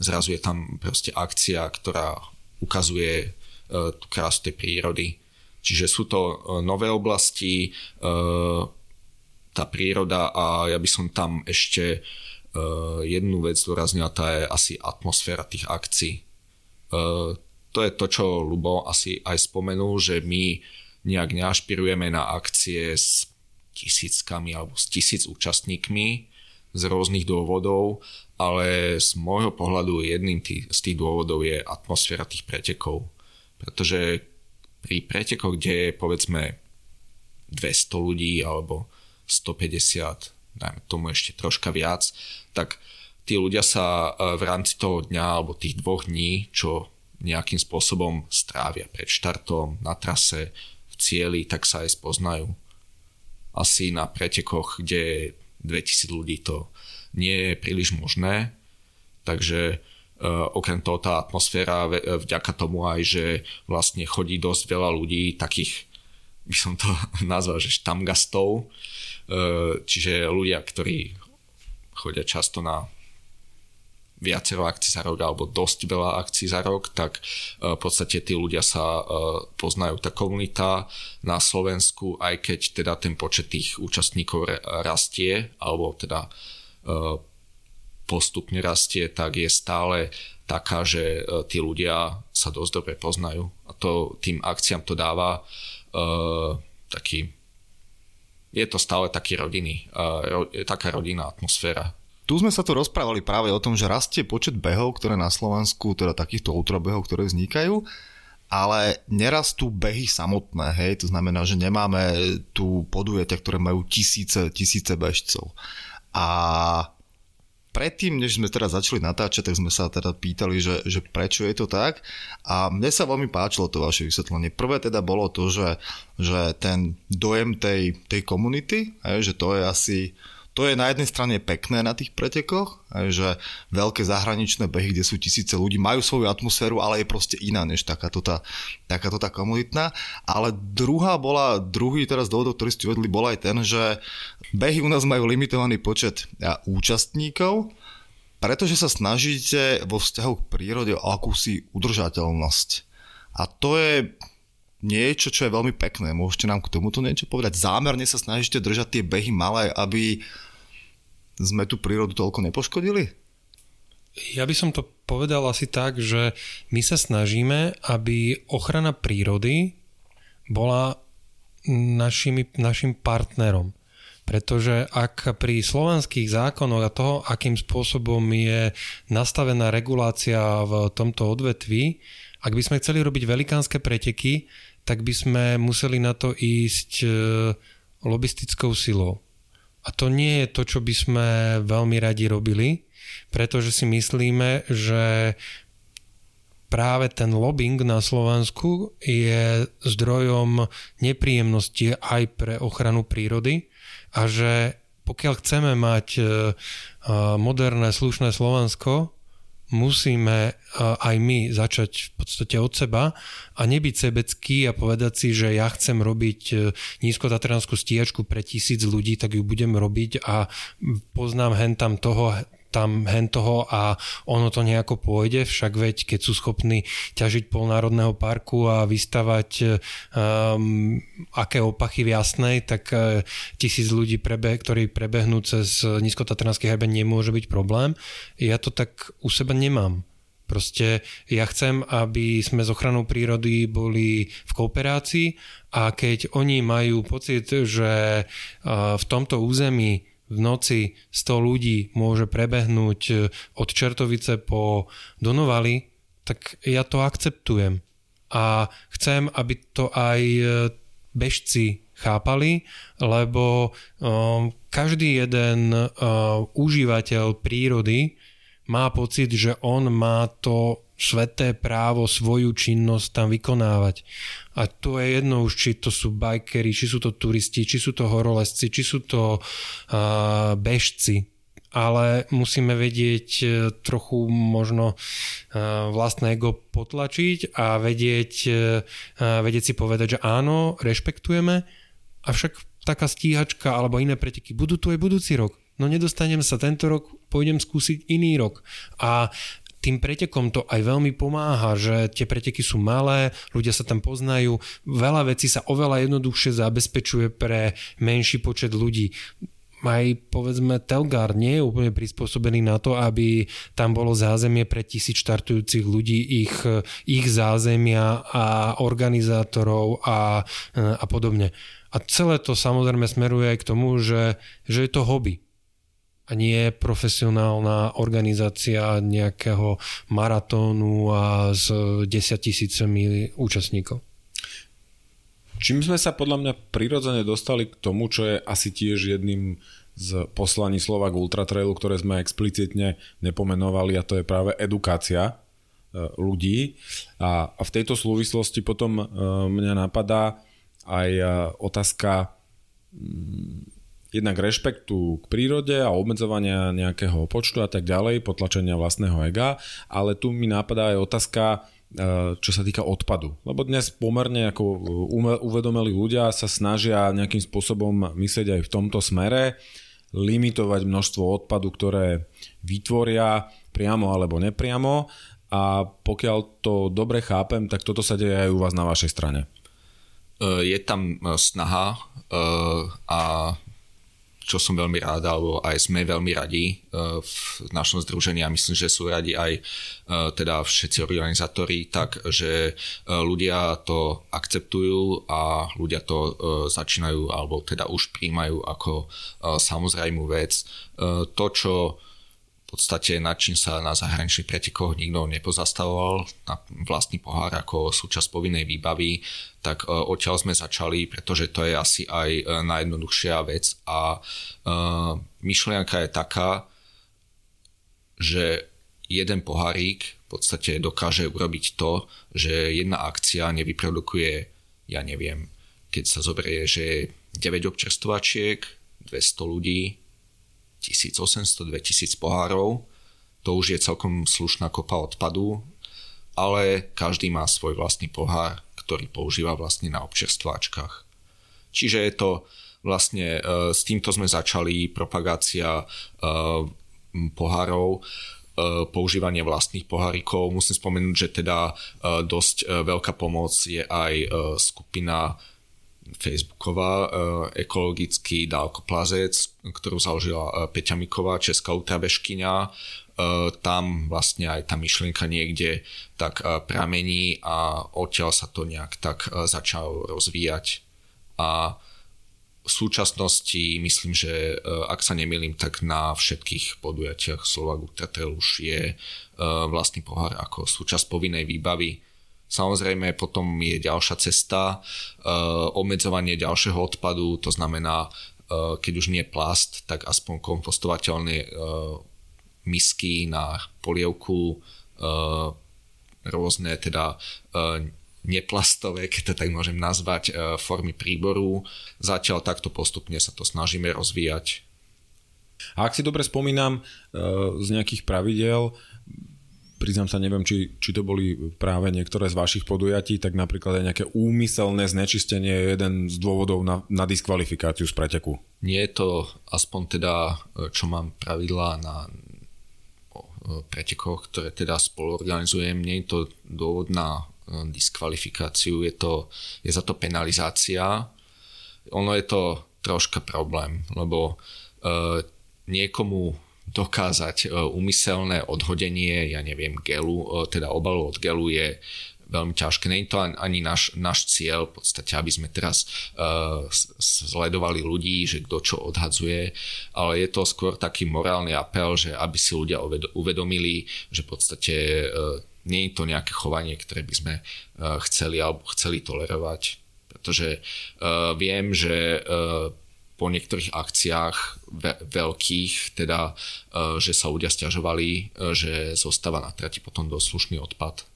zrazu je tam proste akcia, ktorá ukazuje tú krásu tej prírody. Čiže sú to nové oblasti, tá príroda a ja by som tam ešte jednu vec zdôraznil, tá je asi atmosféra tých akcií. To je to, čo Lubo asi aj spomenul, že my nejak neašpirujeme na akcie s tisíckami alebo s tisíc účastníkmi z rôznych dôvodov, ale z môjho pohľadu jedným tý, z tých dôvodov je atmosféra tých pretekov. Pretože pri pretekoch, kde je povedzme 200 ľudí alebo 150, dajme tomu ešte troška viac, tak tí ľudia sa e, v rámci toho dňa alebo tých dvoch dní, čo nejakým spôsobom strávia pred štartom, na trase, v cieli, tak sa aj spoznajú. Asi na pretekoch, kde 2000 ľudí to nie je príliš možné, takže uh, okrem toho tá atmosféra vďaka tomu aj, že vlastne chodí dosť veľa ľudí, takých by som to nazval, že štamgastov, uh, čiže ľudia, ktorí chodia často na viacero akcií za rok alebo dosť veľa akcií za rok, tak e, v podstate tí ľudia sa e, poznajú. Tá komunita na Slovensku, aj keď teda ten počet tých účastníkov rastie, alebo teda e, postupne rastie, tak je stále taká, že tí ľudia sa dosť dobre poznajú. A to tým akciám to dáva uh, taký je to stále taký rodiny, uh, ro, taká rodinná atmosféra. Tu sme sa tu rozprávali práve o tom, že rastie počet behov, ktoré na Slovensku, teda takýchto ultrabehov, ktoré vznikajú, ale nerastú behy samotné, hej, to znamená, že nemáme tu podujatia, ktoré majú tisíce, tisíce bežcov. A predtým, než sme teda začali natáčať, tak sme sa teda pýtali, že, že prečo je to tak. A mne sa veľmi páčilo to vaše vysvetlenie. Prvé teda bolo to, že, že ten dojem tej, tej komunity, že to je asi to je na jednej strane pekné na tých pretekoch, že veľké zahraničné behy, kde sú tisíce ľudí, majú svoju atmosféru, ale je proste iná než takáto tá, takáto tá komunitná. Ale druhá bola, druhý teraz dôvod, ktorý ste uvedli, bol aj ten, že behy u nás majú limitovaný počet účastníkov, pretože sa snažíte vo vzťahu k prírode o akúsi udržateľnosť. A to je niečo, čo je veľmi pekné. Môžete nám k tomuto niečo povedať? Zámerne sa snažíte držať tie behy malé, aby sme tú prírodu toľko nepoškodili? Ja by som to povedal asi tak, že my sa snažíme, aby ochrana prírody bola našimi, našim partnerom. Pretože ak pri slovanských zákonoch a toho, akým spôsobom je nastavená regulácia v tomto odvetví, ak by sme chceli robiť velikánske preteky, tak by sme museli na to ísť e, lobistickou silou. A to nie je to, čo by sme veľmi radi robili, pretože si myslíme, že práve ten lobbying na Slovensku je zdrojom nepríjemnosti aj pre ochranu prírody a že pokiaľ chceme mať e, e, moderné, slušné Slovensko, musíme aj my začať v podstate od seba a nebyť sebecký a povedať si, že ja chcem robiť e, nízkotatranskú stíhačku pre tisíc ľudí, tak ju budem robiť a poznám hen tam toho, tam hen toho a ono to nejako pôjde, však veď keď sú schopní ťažiť polnárodného parku a vystavať um, aké opachy v jasnej, tak uh, tisíc ľudí, prebe, ktorí prebehnú cez nízkotatranský heben nemôže byť problém. Ja to tak u seba nemám. Proste ja chcem, aby sme s ochranou prírody boli v kooperácii a keď oni majú pocit, že v tomto území v noci 100 ľudí môže prebehnúť e, od Čertovice po Donovali, tak ja to akceptujem. A chcem, aby to aj e, bežci chápali, lebo um, každý jeden užívateľ prírody má pocit, že on má to sveté právo svoju činnosť tam vykonávať. A to je jedno už, či to sú bajkery, či sú to turisti, či sú to horolezci, či sú to uh, bežci. Ale musíme vedieť uh, trochu možno uh, vlastné ego potlačiť a vedieť, uh, vedieť si povedať, že áno, rešpektujeme, avšak taká stíhačka alebo iné preteky budú tu aj budúci rok no nedostanem sa tento rok, pôjdem skúsiť iný rok. A tým pretekom to aj veľmi pomáha, že tie preteky sú malé, ľudia sa tam poznajú, veľa vecí sa oveľa jednoduchšie zabezpečuje pre menší počet ľudí. Aj povedzme Telgar nie je úplne prispôsobený na to, aby tam bolo zázemie pre tisíc štartujúcich ľudí, ich, ich zázemia a organizátorov a, a podobne. A celé to samozrejme smeruje aj k tomu, že, že je to hobby a nie profesionálna organizácia nejakého maratónu a s 10 tisícami účastníkov. Čím sme sa podľa mňa prirodzene dostali k tomu, čo je asi tiež jedným z poslaní Slovak Ultra Trailu, ktoré sme explicitne nepomenovali a to je práve edukácia e, ľudí. A, v tejto súvislosti potom e, mňa napadá aj e, otázka jednak rešpektu k prírode a obmedzovania nejakého počtu a tak ďalej, potlačenia vlastného ega, ale tu mi napadá aj otázka, e, čo sa týka odpadu. Lebo dnes pomerne ako uvedomili ľudia sa snažia nejakým spôsobom myslieť aj v tomto smere, limitovať množstvo odpadu, ktoré vytvoria priamo alebo nepriamo a pokiaľ to dobre chápem, tak toto sa deje aj u vás na vašej strane. E, je tam e, snaha a čo som veľmi rád, alebo aj sme veľmi radi eh, v našom združení a myslím, že sú radi aj eh, teda všetci organizátori, tak, že eh, ľudia to akceptujú a ľudia to začínajú alebo teda už príjmajú ako samozrejmú vec. To, čo podstate nad čím sa na zahraničných pretekoch nikto nepozastavoval, na vlastný pohár ako súčasť povinnej výbavy, tak uh, odtiaľ sme začali, pretože to je asi aj uh, najjednoduchšia vec. A uh, myšlienka je taká, že jeden pohárik v podstate dokáže urobiť to, že jedna akcia nevyprodukuje, ja neviem, keď sa zoberie, že 9 občerstvačiek, 200 ľudí, 1800-2000 pohárov. To už je celkom slušná kopa odpadu, ale každý má svoj vlastný pohár, ktorý používa vlastne na občerstváčkach. Čiže je to vlastne, e, s týmto sme začali propagácia e, pohárov, e, používanie vlastných pohárikov. Musím spomenúť, že teda dosť veľká pomoc je aj skupina Facebooková e, ekologický dálkoplazec, ktorú založila e, Peťa Miková, česká ultrabeškyňa. E, tam vlastne aj tá myšlienka niekde tak pramení a odtiaľ sa to nejak tak začalo rozvíjať. A v súčasnosti myslím, že ak sa nemýlim, tak na všetkých podujatiach Slovak Ultra už je vlastný pohár ako súčasť povinnej výbavy Samozrejme potom je ďalšia cesta, uh, obmedzovanie ďalšieho odpadu, to znamená, uh, keď už nie plast, tak aspoň kompostovateľné uh, misky na polievku, rôzne teda neplastové, keď to tak môžem nazvať, formy príboru. Zatiaľ takto postupne sa to snažíme rozvíjať. A ak si dobre spomínam z nejakých pravidel, priznám sa, neviem, či, či to boli práve niektoré z vašich podujatí, tak napríklad aj nejaké úmyselné znečistenie je jeden z dôvodov na, na diskvalifikáciu z preteku. Nie je to aspoň teda, čo mám pravidlá na pretekoch, ktoré teda spolu organizujem, nie je to dôvod na e, diskvalifikáciu, je, to, je za to penalizácia. Ono je to troška problém, lebo uh, niekomu dokázať umyselné e, odhodenie, ja neviem, gelu, e, teda obalu od gelu je veľmi ťažké. Je to ani náš, náš cieľ, v podstate, aby sme teraz uh, sledovali ľudí, že kto čo odhadzuje, ale je to skôr taký morálny apel, že aby si ľudia uvedomili, že v podstate uh, nie je to nejaké chovanie, ktoré by sme uh, chceli alebo chceli tolerovať. Pretože uh, viem, že uh, po niektorých akciách ve- veľkých, teda, e, že sa ľudia stiažovali, e, že zostáva na trati potom dosť slušný odpad.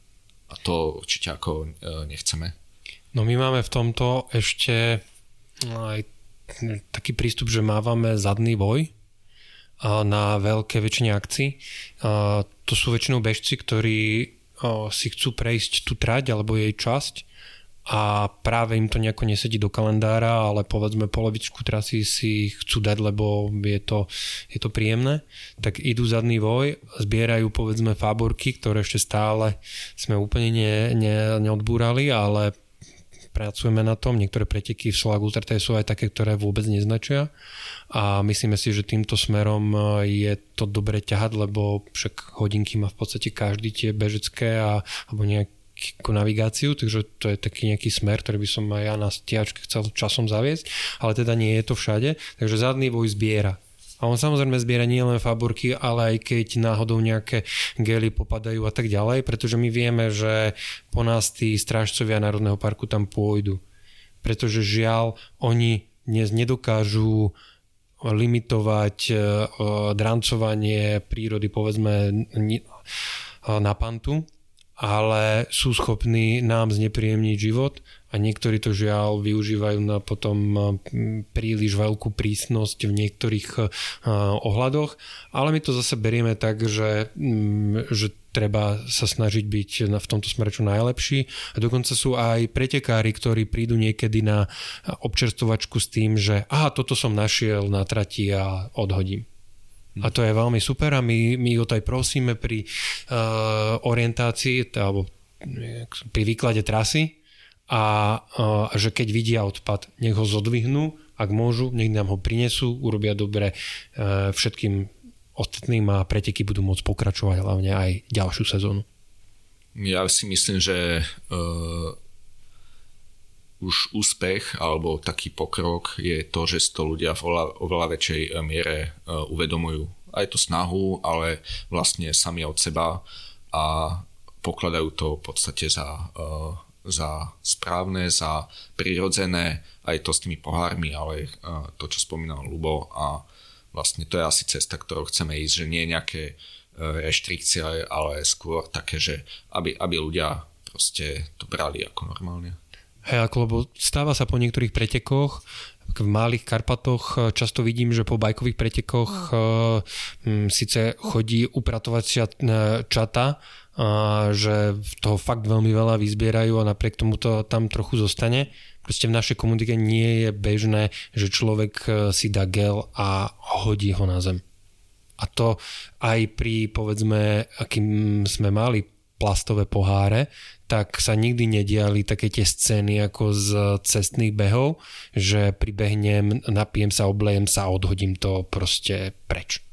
A to určite ako e, nechceme. No my máme v tomto ešte aj taký prístup, že mávame zadný boj na veľké väčšine akcií. To sú väčšinou bežci, ktorí si chcú prejsť tú trať alebo jej časť a práve im to nejako nesedí do kalendára, ale povedzme polovičku trasy si chcú dať, lebo je to, je to príjemné, tak idú zadný voj, zbierajú povedzme fáborky, ktoré ešte stále sme úplne ne, ne, neodbúrali, ale pracujeme na tom. Niektoré preteky v Solag Ultra sú aj také, ktoré vôbec neznačia a myslíme si, že týmto smerom je to dobre ťahať, lebo však hodinky má v podstate každý tie bežecké a, alebo nejak ako navigáciu, takže to je taký nejaký smer, ktorý by som aj ja na stiačke chcel časom zaviesť, ale teda nie je to všade, takže zadný voj zbiera. A on samozrejme zbiera nielen faborky, ale aj keď náhodou nejaké gely popadajú a tak ďalej, pretože my vieme, že po nás tí strážcovia Národného parku tam pôjdu. Pretože žiaľ, oni dnes nedokážu limitovať e, drancovanie prírody povedzme na pantu, ale sú schopní nám znepríjemniť život a niektorí to žiaľ využívajú na potom príliš veľkú prísnosť v niektorých ohľadoch, ale my to zase berieme tak, že, že treba sa snažiť byť v tomto smere čo najlepší. A dokonca sú aj pretekári, ktorí prídu niekedy na občerstovačku s tým, že aha, toto som našiel na trati a odhodím. A to je veľmi super a my, my o to aj prosíme pri uh, orientácii alebo pri výklade trasy a uh, že keď vidia odpad, nech ho zodvihnú, ak môžu, nech nám ho prinesú, urobia dobre uh, všetkým ostatným a preteky budú môcť pokračovať hlavne aj ďalšiu sezónu. Ja si myslím, že uh, už úspech alebo taký pokrok je to, že si to ľudia v oveľa, oveľa väčšej eh, miere uh, uvedomujú. Aj to snahu, ale vlastne sami od seba a pokladajú to v podstate za, uh, za správne, za prirodzené, aj to s tými pohármi, ale to, čo spomínal Lubo a vlastne to je asi cesta, ktorou chceme ísť, že nie nejaké reštrikcie, ale skôr také, že aby, aby ľudia proste to brali ako normálne. Hej, ako, lebo stáva sa po niektorých pretekoch, v malých Karpatoch eh, často vidím, že po bajkových pretekoch uh, síce chodí upratovacia eh, čata, uh, že toho fakt veľmi veľa vyzbierajú a napriek tomu to tam trochu zostane. Proste v našej komunike nie je bežné, že človek si dá gel a hodí ho na zem. A to aj pri, povedzme, akým sme mali plastové poháre, tak sa nikdy nediali také tie scény ako z cestných behov, že pribehnem, napijem sa, oblejem sa a odhodím to proste preč.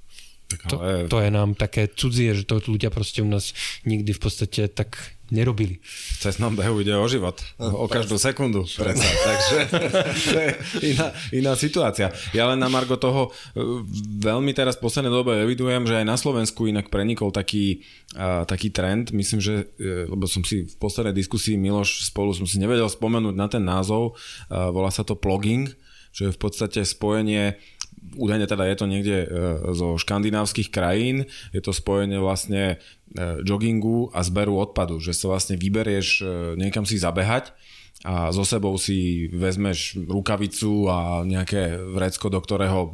Tak ale... to, to je nám také cudzie, že to ľudia proste u nás nikdy v podstate tak nerobili. V cestnom behu ide o život. O každú sekundu. Predsa. Takže to je iná, iná situácia. Ja len na Margo toho e, veľmi teraz v poslednej dobe evidujem, že aj na Slovensku inak prenikol taký, uh, taký trend. Myslím, že, uh, lebo som si v poslednej diskusii Miloš spolu som si nevedel spomenúť na ten názov. Uh, volá sa to plugging, že je v podstate spojenie údajne teda je to niekde e, zo škandinávskych krajín, je to spojenie vlastne e, joggingu a zberu odpadu, že sa vlastne vyberieš e, niekam si zabehať a so sebou si vezmeš rukavicu a nejaké vrecko, do ktorého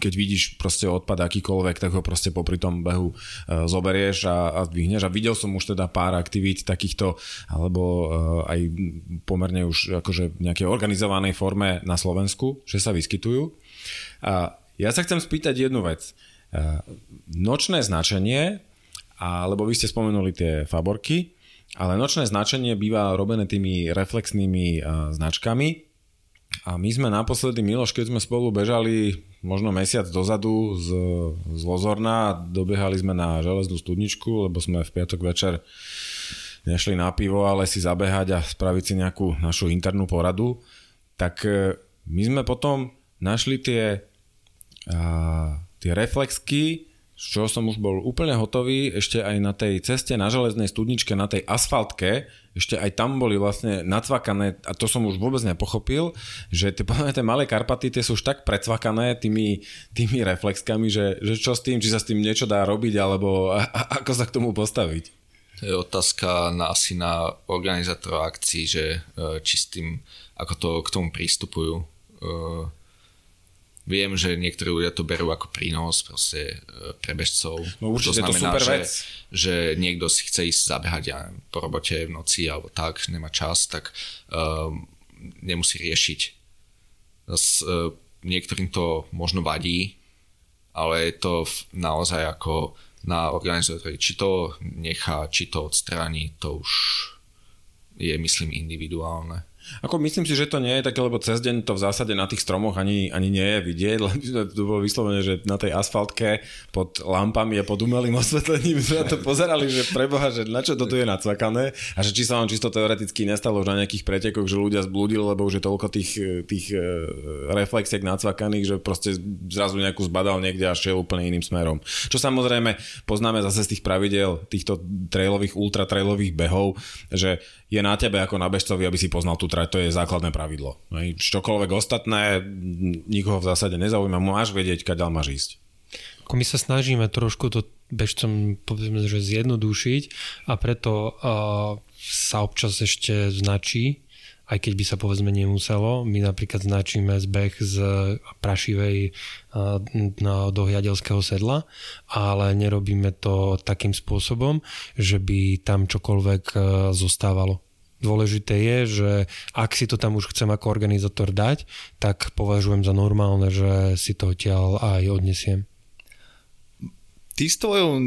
keď vidíš proste odpad akýkoľvek, tak ho proste popri tom behu zoberieš a, a zdvihneš. A videl som už teda pár aktivít takýchto, alebo aj pomerne už akože v nejakej organizovanej forme na Slovensku, že sa vyskytujú. A ja sa chcem spýtať jednu vec. Nočné značenie, alebo vy ste spomenuli tie faborky, ale nočné značenie býva robené tými reflexnými značkami. A my sme naposledy, Miloš, keď sme spolu bežali možno mesiac dozadu z, z Lozorna, dobiehali sme na železnú studničku, lebo sme v piatok večer nešli na pivo, ale si zabehať a spraviť si nejakú našu internú poradu, tak e, my sme potom našli tie, a, tie reflexky, z čoho som už bol úplne hotový, ešte aj na tej ceste na železnej studničke, na tej asfaltke, ešte aj tam boli vlastne nacvakané, a to som už vôbec nepochopil, že tie, tie malé Karpaty tie sú už tak precvakané tými, tými reflexkami, že, že čo s tým, či sa s tým niečo dá robiť, alebo a, a, ako sa k tomu postaviť. To je otázka na, asi na organizátorov akcií, že e, či s tým, ako to k tomu prístupujú. E, Viem, že niektorí ľudia to berú ako prínos proste e, pre bežcov. No určite, to znamená, to super že, vec. že niekto si chce ísť zabehať ja po robote v noci alebo tak, nemá čas, tak um, nemusí riešiť. S, uh, niektorým to možno vadí, ale je to naozaj ako na organizátori, či to nechá, či to odstráni, to už je myslím individuálne. Ako myslím si, že to nie je také, lebo cez deň to v zásade na tých stromoch ani, ani nie je vidieť, lebo to bolo vyslovené, že na tej asfaltke pod lampami a pod umelým osvetlením sme to pozerali, že preboha, že na čo to tu je nacvakané a že či sa vám čisto teoreticky nestalo už na nejakých pretekoch, že ľudia zblúdili, lebo už je toľko tých, tých e, reflexiek nacvakaných, že proste zrazu nejakú zbadal niekde a šiel úplne iným smerom. Čo samozrejme poznáme zase z tých pravidel týchto trailových, ultra trailových behov, že je na tebe ako na bežcovi, aby si poznal tú trať, to je základné pravidlo. Čokoľvek ostatné, nikoho v zásade nezaujíma, máš vedieť, kaďal máš ísť. My sa snažíme trošku to bežcom povedzme, že zjednodušiť a preto uh, sa občas ešte značí, aj keď by sa povedzme nemuselo. My napríklad značíme zbeh z prašivej do hľadelského sedla, ale nerobíme to takým spôsobom, že by tam čokoľvek zostávalo. Dôležité je, že ak si to tam už chcem ako organizátor dať, tak považujem za normálne, že si to odtiaľ aj odnesiem. Ty s tvojou uh,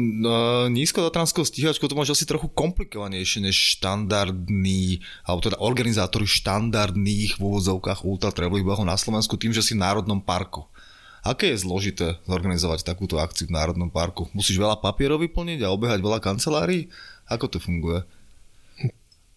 nízkotatranskou stíhačkou to máš asi trochu komplikovanejšie než štandardný, alebo teda organizátori štandardných v úvodzovkách ultratrailových behov na Slovensku tým, že si v Národnom parku. Aké je zložité zorganizovať takúto akciu v Národnom parku? Musíš veľa papierov vyplniť a obehať veľa kancelárií? Ako to funguje?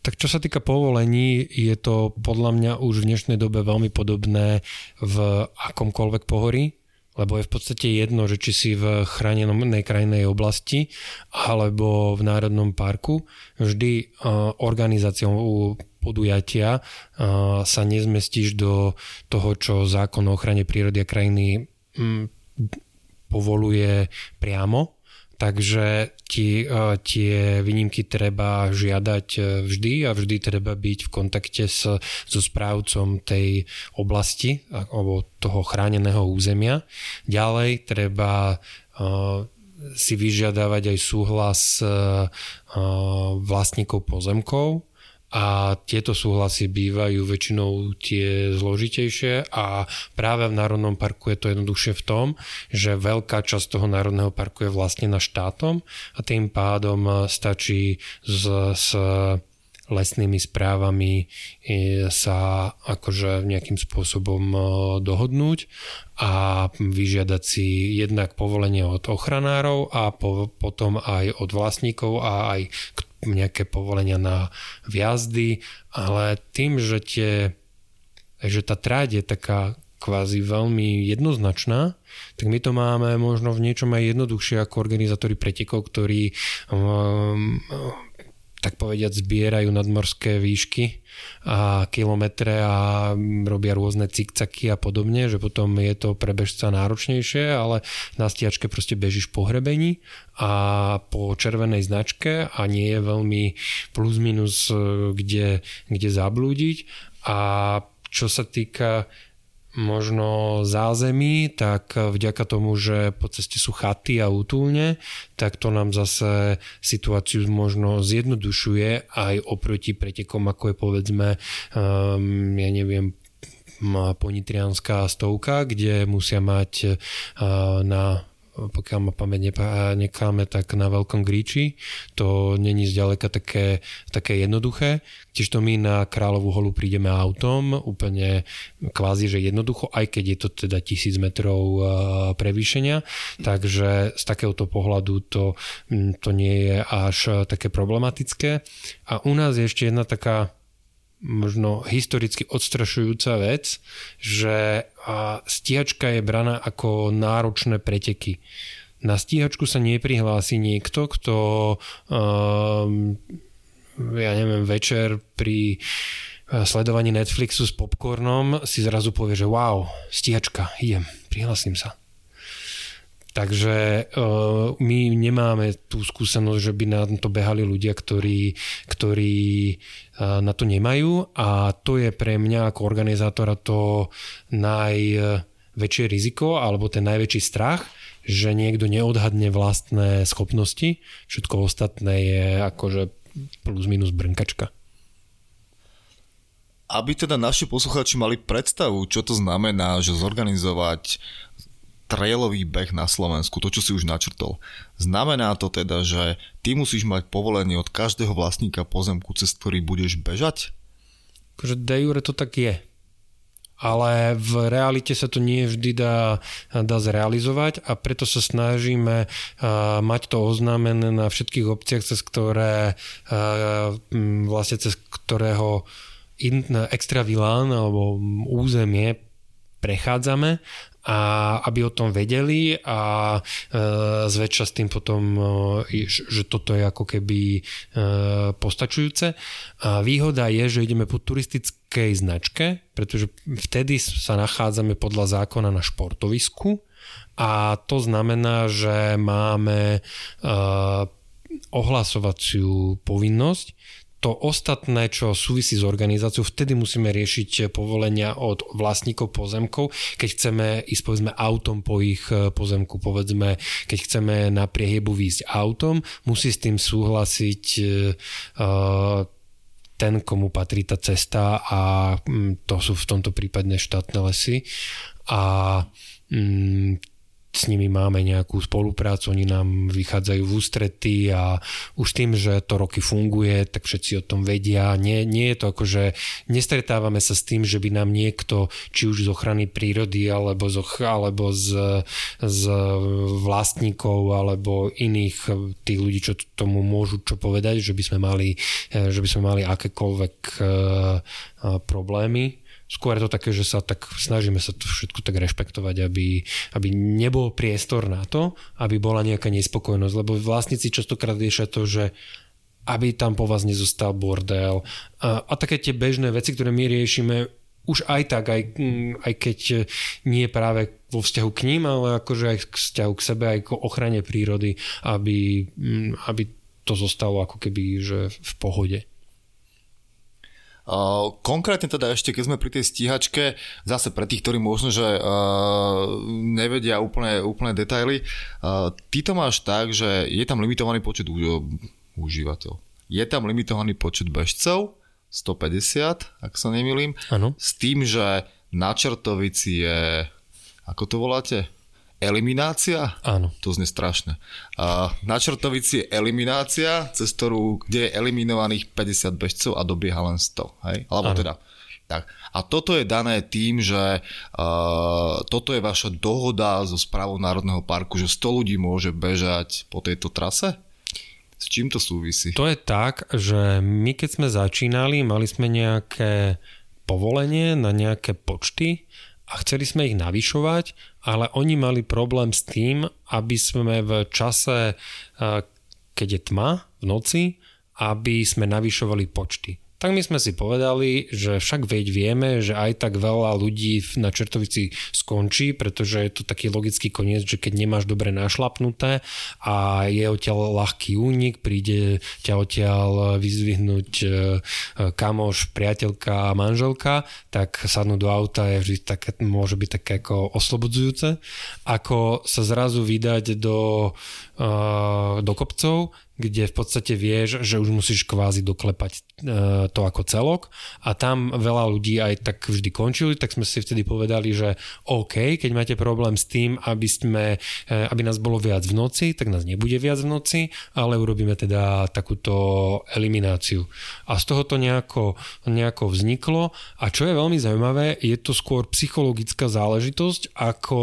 Tak čo sa týka povolení, je to podľa mňa už v dnešnej dobe veľmi podobné v akomkoľvek pohorí lebo je v podstate jedno, že či si v chránenej krajnej oblasti alebo v Národnom parku, vždy organizáciou podujatia sa nezmestíš do toho, čo zákon o ochrane prírody a krajiny povoluje priamo, Takže tie, tie výnimky treba žiadať e, vždy a vždy treba byť v kontakte s, so správcom tej oblasti alebo toho chráneného územia. Ďalej treba si vyžiadavať aj súhlas vlastníkov pozemkov, a tieto súhlasy bývajú väčšinou tie zložitejšie a práve v Národnom parku je to jednoduchšie v tom, že veľká časť toho Národného parku je vlastnená štátom a tým pádom stačí s, s lesnými správami e, sa akože nejakým spôsobom e, dohodnúť a vyžiadať si jednak povolenie od ochranárov a po, potom aj od vlastníkov a aj nejaké povolenia na viazdy, ale tým, že, tie, že tá tráť je taká kvázi veľmi jednoznačná, tak my to máme možno v niečom aj jednoduchšie ako organizátori pretekov, ktorí um, tak povediať zbierajú nadmorské výšky a kilometre a robia rôzne cikcaky a podobne, že potom je to pre bežca náročnejšie, ale na stiačke proste bežíš po hrebení a po červenej značke a nie je veľmi plus minus e, kde, kde zablúdiť. A čo sa týka možno zázemí, tak vďaka tomu, že po ceste sú chaty a útulne, tak to nám zase situáciu možno zjednodušuje aj oproti pretekom, ako je povedzme, um, ja neviem, ponitrianská stovka, kde musia mať uh, na pokiaľ ma pamäť nekáme, tak na Veľkom Gríči. To není zďaleka také, také jednoduché. Tiež to my na Kráľovú holu prídeme autom, úplne kvázi, že jednoducho, aj keď je to teda tisíc metrov prevýšenia. Takže z takéhoto pohľadu to, to nie je až také problematické. A u nás je ešte jedna taká možno historicky odstrašujúca vec, že stíhačka je braná ako náročné preteky. Na stíhačku sa neprihlási niekto, kto um, ja neviem, večer pri uh, sledovaní Netflixu s popcornom si zrazu povie, že wow, stíhačka, idem, prihlasím sa. Takže uh, my nemáme tú skúsenosť, že by na to behali ľudia, ktorí, ktorí uh, na to nemajú a to je pre mňa ako organizátora to naj väčšie riziko alebo ten najväčší strach, že niekto neodhadne vlastné schopnosti. Všetko ostatné je akože plus minus brnkačka. Aby teda naši poslucháči mali predstavu, čo to znamená, že zorganizovať trailový beh na Slovensku, to čo si už načrtol. Znamená to teda, že ty musíš mať povolenie od každého vlastníka pozemku, cez ktorý budeš bežať? Akože de jure to tak je. Ale v realite sa to nie vždy dá, dá zrealizovať a preto sa snažíme mať to oznámené na všetkých obciach, cez ktoré vlastne cez ktorého extravilán alebo územie prechádzame a aby o tom vedeli a e, zväčša s tým potom, e, že toto je ako keby e, postačujúce. A výhoda je, že ideme po turistickej značke, pretože vtedy sa nachádzame podľa zákona na športovisku a to znamená, že máme ohlasovaciu povinnosť, to ostatné, čo súvisí s organizáciou, vtedy musíme riešiť povolenia od vlastníkov pozemkov, keď chceme ísť povedzme autom po ich e, pozemku, povedzme, keď chceme na priehybu výjsť autom, musí s tým súhlasiť uh, ten, komu patrí tá cesta a mm, to sú v tomto prípade štátne lesy. A mm, s nimi máme nejakú spoluprácu, oni nám vychádzajú v ústretí a už tým, že to roky funguje, tak všetci o tom vedia. Nie, nie je to ako, že nestretávame sa s tým, že by nám niekto, či už z ochrany prírody, alebo z, alebo z, z vlastníkov, alebo iných tých ľudí, čo tomu môžu čo povedať, že by sme mali, že by sme mali akékoľvek uh, problémy skôr je to také, že sa tak snažíme sa to všetko tak rešpektovať, aby, aby nebol priestor na to, aby bola nejaká nespokojnosť, lebo vlastníci častokrát riešia to, že aby tam po vás nezostal bordel a, a také tie bežné veci, ktoré my riešime už aj tak, aj, mm, aj keď nie práve vo vzťahu k ním, ale akože aj k vzťahu k sebe, aj k ochrane prírody, aby, mm, aby to zostalo ako keby že v pohode. Uh, konkrétne teda ešte, keď sme pri tej stíhačke, zase pre tých, ktorí možno, že uh, nevedia úplne, úplne detaily, uh, ty to máš tak, že je tam limitovaný počet užívateľov. Je tam limitovaný počet bežcov, 150, ak sa nemýlim, ano. s tým, že na Čertovici je, ako to voláte? Eliminácia? Áno. To znie strašné. Uh, na Čertovici je eliminácia, cez ktorú, kde je eliminovaných 50 bežcov a dobieha len 100. Hej? Alebo Áno. teda tak. A toto je dané tým, že uh, toto je vaša dohoda so správou Národného parku, že 100 ľudí môže bežať po tejto trase? S čím to súvisí? To je tak, že my keď sme začínali, mali sme nejaké povolenie na nejaké počty a chceli sme ich navyšovať ale oni mali problém s tým, aby sme v čase, eh, keď je tma v noci, aby sme navyšovali počty tak my sme si povedali, že však veď vieme, že aj tak veľa ľudí na Čertovici skončí, pretože je to taký logický koniec, že keď nemáš dobre našlapnuté a je odtiaľ ľahký únik, príde ťa odtiaľ vyzvihnúť e, kamoš, priateľka a manželka, tak sadnúť do auta je vždy také, môže byť také ako oslobodzujúce. Ako sa zrazu vydať do, e, do kopcov, kde v podstate vieš, že už musíš kvázi doklepať e, to ako celok a tam veľa ľudí aj tak vždy končili, tak sme si vtedy povedali, že OK, keď máte problém s tým, aby, sme, e, aby nás bolo viac v noci, tak nás nebude viac v noci, ale urobíme teda takúto elimináciu. A z toho to nejako, nejako vzniklo a čo je veľmi zaujímavé, je to skôr psychologická záležitosť ako,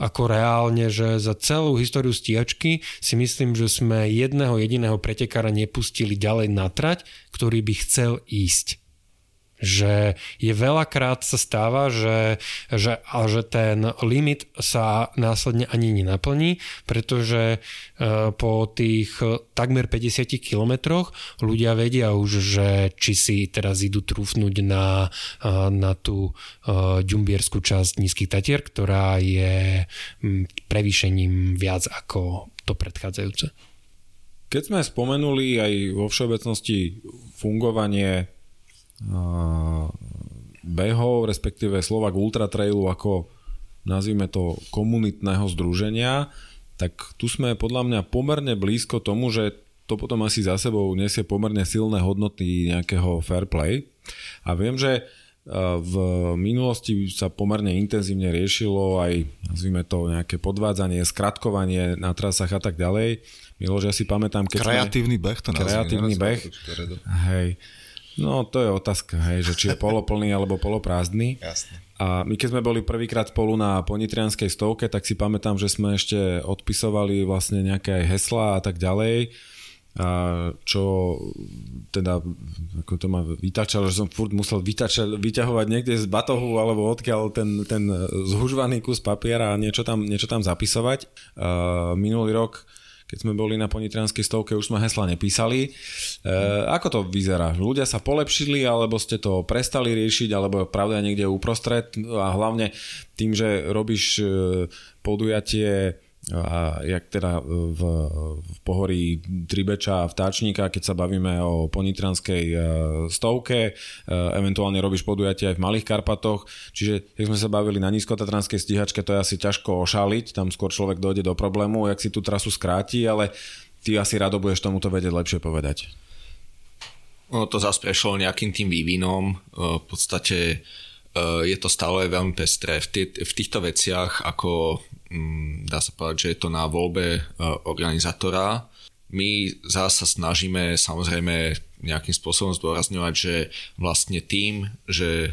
ako reálne, že za celú históriu stíhačky si myslím, že sme jedné jedného jediného pretekára nepustili ďalej na trať, ktorý by chcel ísť že je veľakrát sa stáva, že, že, a že ten limit sa následne ani nenaplní, pretože e, po tých takmer 50 kilometroch ľudia vedia už, že či si teraz idú trúfnuť na, e, na tú e, ďumbierskú časť Nízkych Tatier, ktorá je prevýšením viac ako to predchádzajúce. Keď sme spomenuli aj vo všeobecnosti fungovanie behov, respektíve Slovak Ultra Trailu ako nazvime to, komunitného združenia, tak tu sme podľa mňa pomerne blízko tomu, že to potom asi za sebou nesie pomerne silné hodnoty nejakého fair play. A viem, že v minulosti sa pomerne intenzívne riešilo aj, nazvime to, nejaké podvádzanie, skratkovanie na trasách a tak ďalej. Miloš, ja si pamätám, keď Kreatívny beh to nazvime. Kreatívny beh. Hej. No, to je otázka, hej, že či je poloplný alebo poloprázdny. Jasne. A my keď sme boli prvýkrát spolu na ponitrianskej stovke, tak si pamätám, že sme ešte odpisovali vlastne nejaké aj hesla a tak ďalej a čo teda ako to ma vytačalo, že som furt musel vytačať, vyťahovať niekde z batohu alebo odkiaľ ten, ten zhužvaný kus papiera a niečo tam, niečo tam zapisovať. Uh, minulý rok keď sme boli na ponitrianskej stovke, už sme hesla nepísali. E, ako to vyzerá? Ľudia sa polepšili, alebo ste to prestali riešiť, alebo pravda niekde uprostred a hlavne tým, že robíš e, podujatie a jak teda v, v pohorí Tribeča a Vtáčnika, keď sa bavíme o ponitranskej e, stovke, e, eventuálne robíš podujatie aj v Malých Karpatoch, čiže keď sme sa bavili na nízkotatranskej stíhačke, to je asi ťažko ošaliť, tam skôr človek dojde do problému, jak si tú trasu skráti, ale ty asi rado budeš tomuto vedieť lepšie povedať. No, to zase prešlo nejakým tým vývinom, e, v podstate je to stále veľmi pestré. V, v týchto veciach, ako Mm, dá sa povedať, že je to na voľbe e, organizátora. My sa snažíme samozrejme nejakým spôsobom zdôrazňovať, že vlastne tým, že e,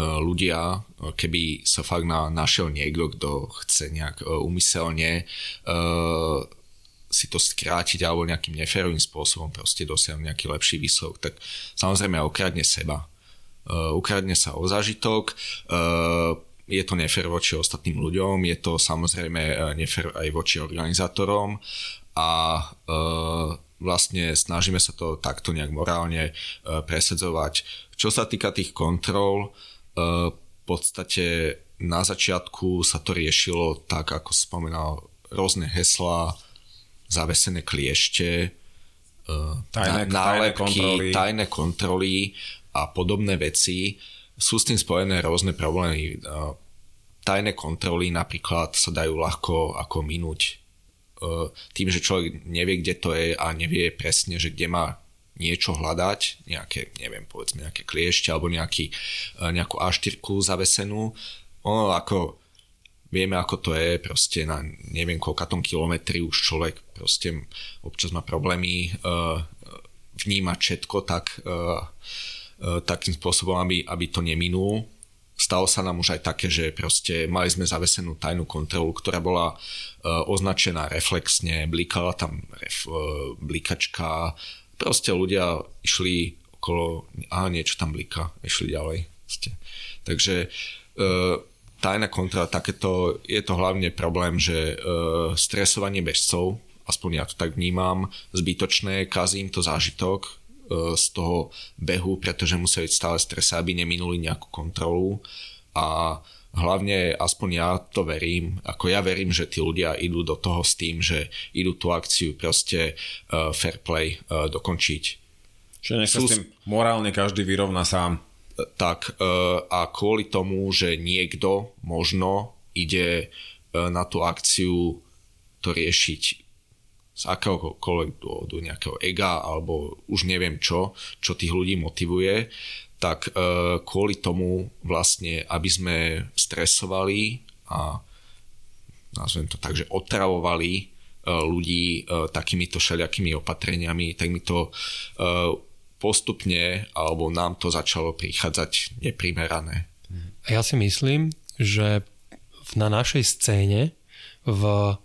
ľudia, keby sa fakt na, našiel niekto, kto chce nejak umyselne si to skrátiť alebo nejakým neférovým spôsobom proste dosiahnuť nejaký lepší výsledok, tak samozrejme okradne seba. Ukradne sa o zážitok, je to nefér voči ostatným ľuďom, je to samozrejme e, nefér aj voči organizátorom a vlastne snažíme sa to takto nejak morálne presedzovať. Čo sa týka tých kontrol, v podstate na začiatku sa to riešilo tak, ako spomínal, rôzne heslá, zavesené kliešte, tajné, nálepky, tajné kontroly. tajné kontroly a podobné veci sú s tým spojené rôzne problémy. Tajné kontroly napríklad sa dajú ľahko ako minúť tým, že človek nevie, kde to je a nevie presne, že kde má niečo hľadať, nejaké, neviem, povedzme nejaké kliešte alebo nejaký, nejakú aštyrku zavesenú. Ono ako vieme, ako to je, proste na neviem koľkatom kilometri už človek proste občas má problémy uh, vnímať všetko tak uh, E, takým spôsobom, aby, aby to neminul. Stalo sa nám už aj také, že proste mali sme zavesenú tajnú kontrolu, ktorá bola uh, označená reflexne, blikala tam ref, uh, blikačka, proste ľudia išli okolo, a niečo tam blika, išli ďalej. Proste. Takže tajná kontrola, takéto, je to hlavne problém, že stresovanie bežcov, aspoň ja to tak vnímam, zbytočné, kazím to zážitok, E, z toho behu, pretože museli byť stále stresa, aby neminuli nejakú kontrolu a hlavne aspoň ja to verím, ako ja verím, že tí ľudia idú do toho s tým, že idú tú akciu proste uh, fair play uh, dokončiť. Čiže nech sa Sú... s tým morálne každý vyrovná sám. Tak uh, a kvôli tomu, že niekto možno ide uh, na tú akciu to riešiť z akéhokoľvek dôvodu, nejakého ega alebo už neviem čo, čo tých ľudí motivuje, tak e, kvôli tomu vlastne, aby sme stresovali a nazvem to tak, že otravovali e, ľudí e, takýmito všelijakými opatreniami, tak mi to postupne, alebo nám to začalo prichádzať neprimerané. Ja si myslím, že na našej scéne v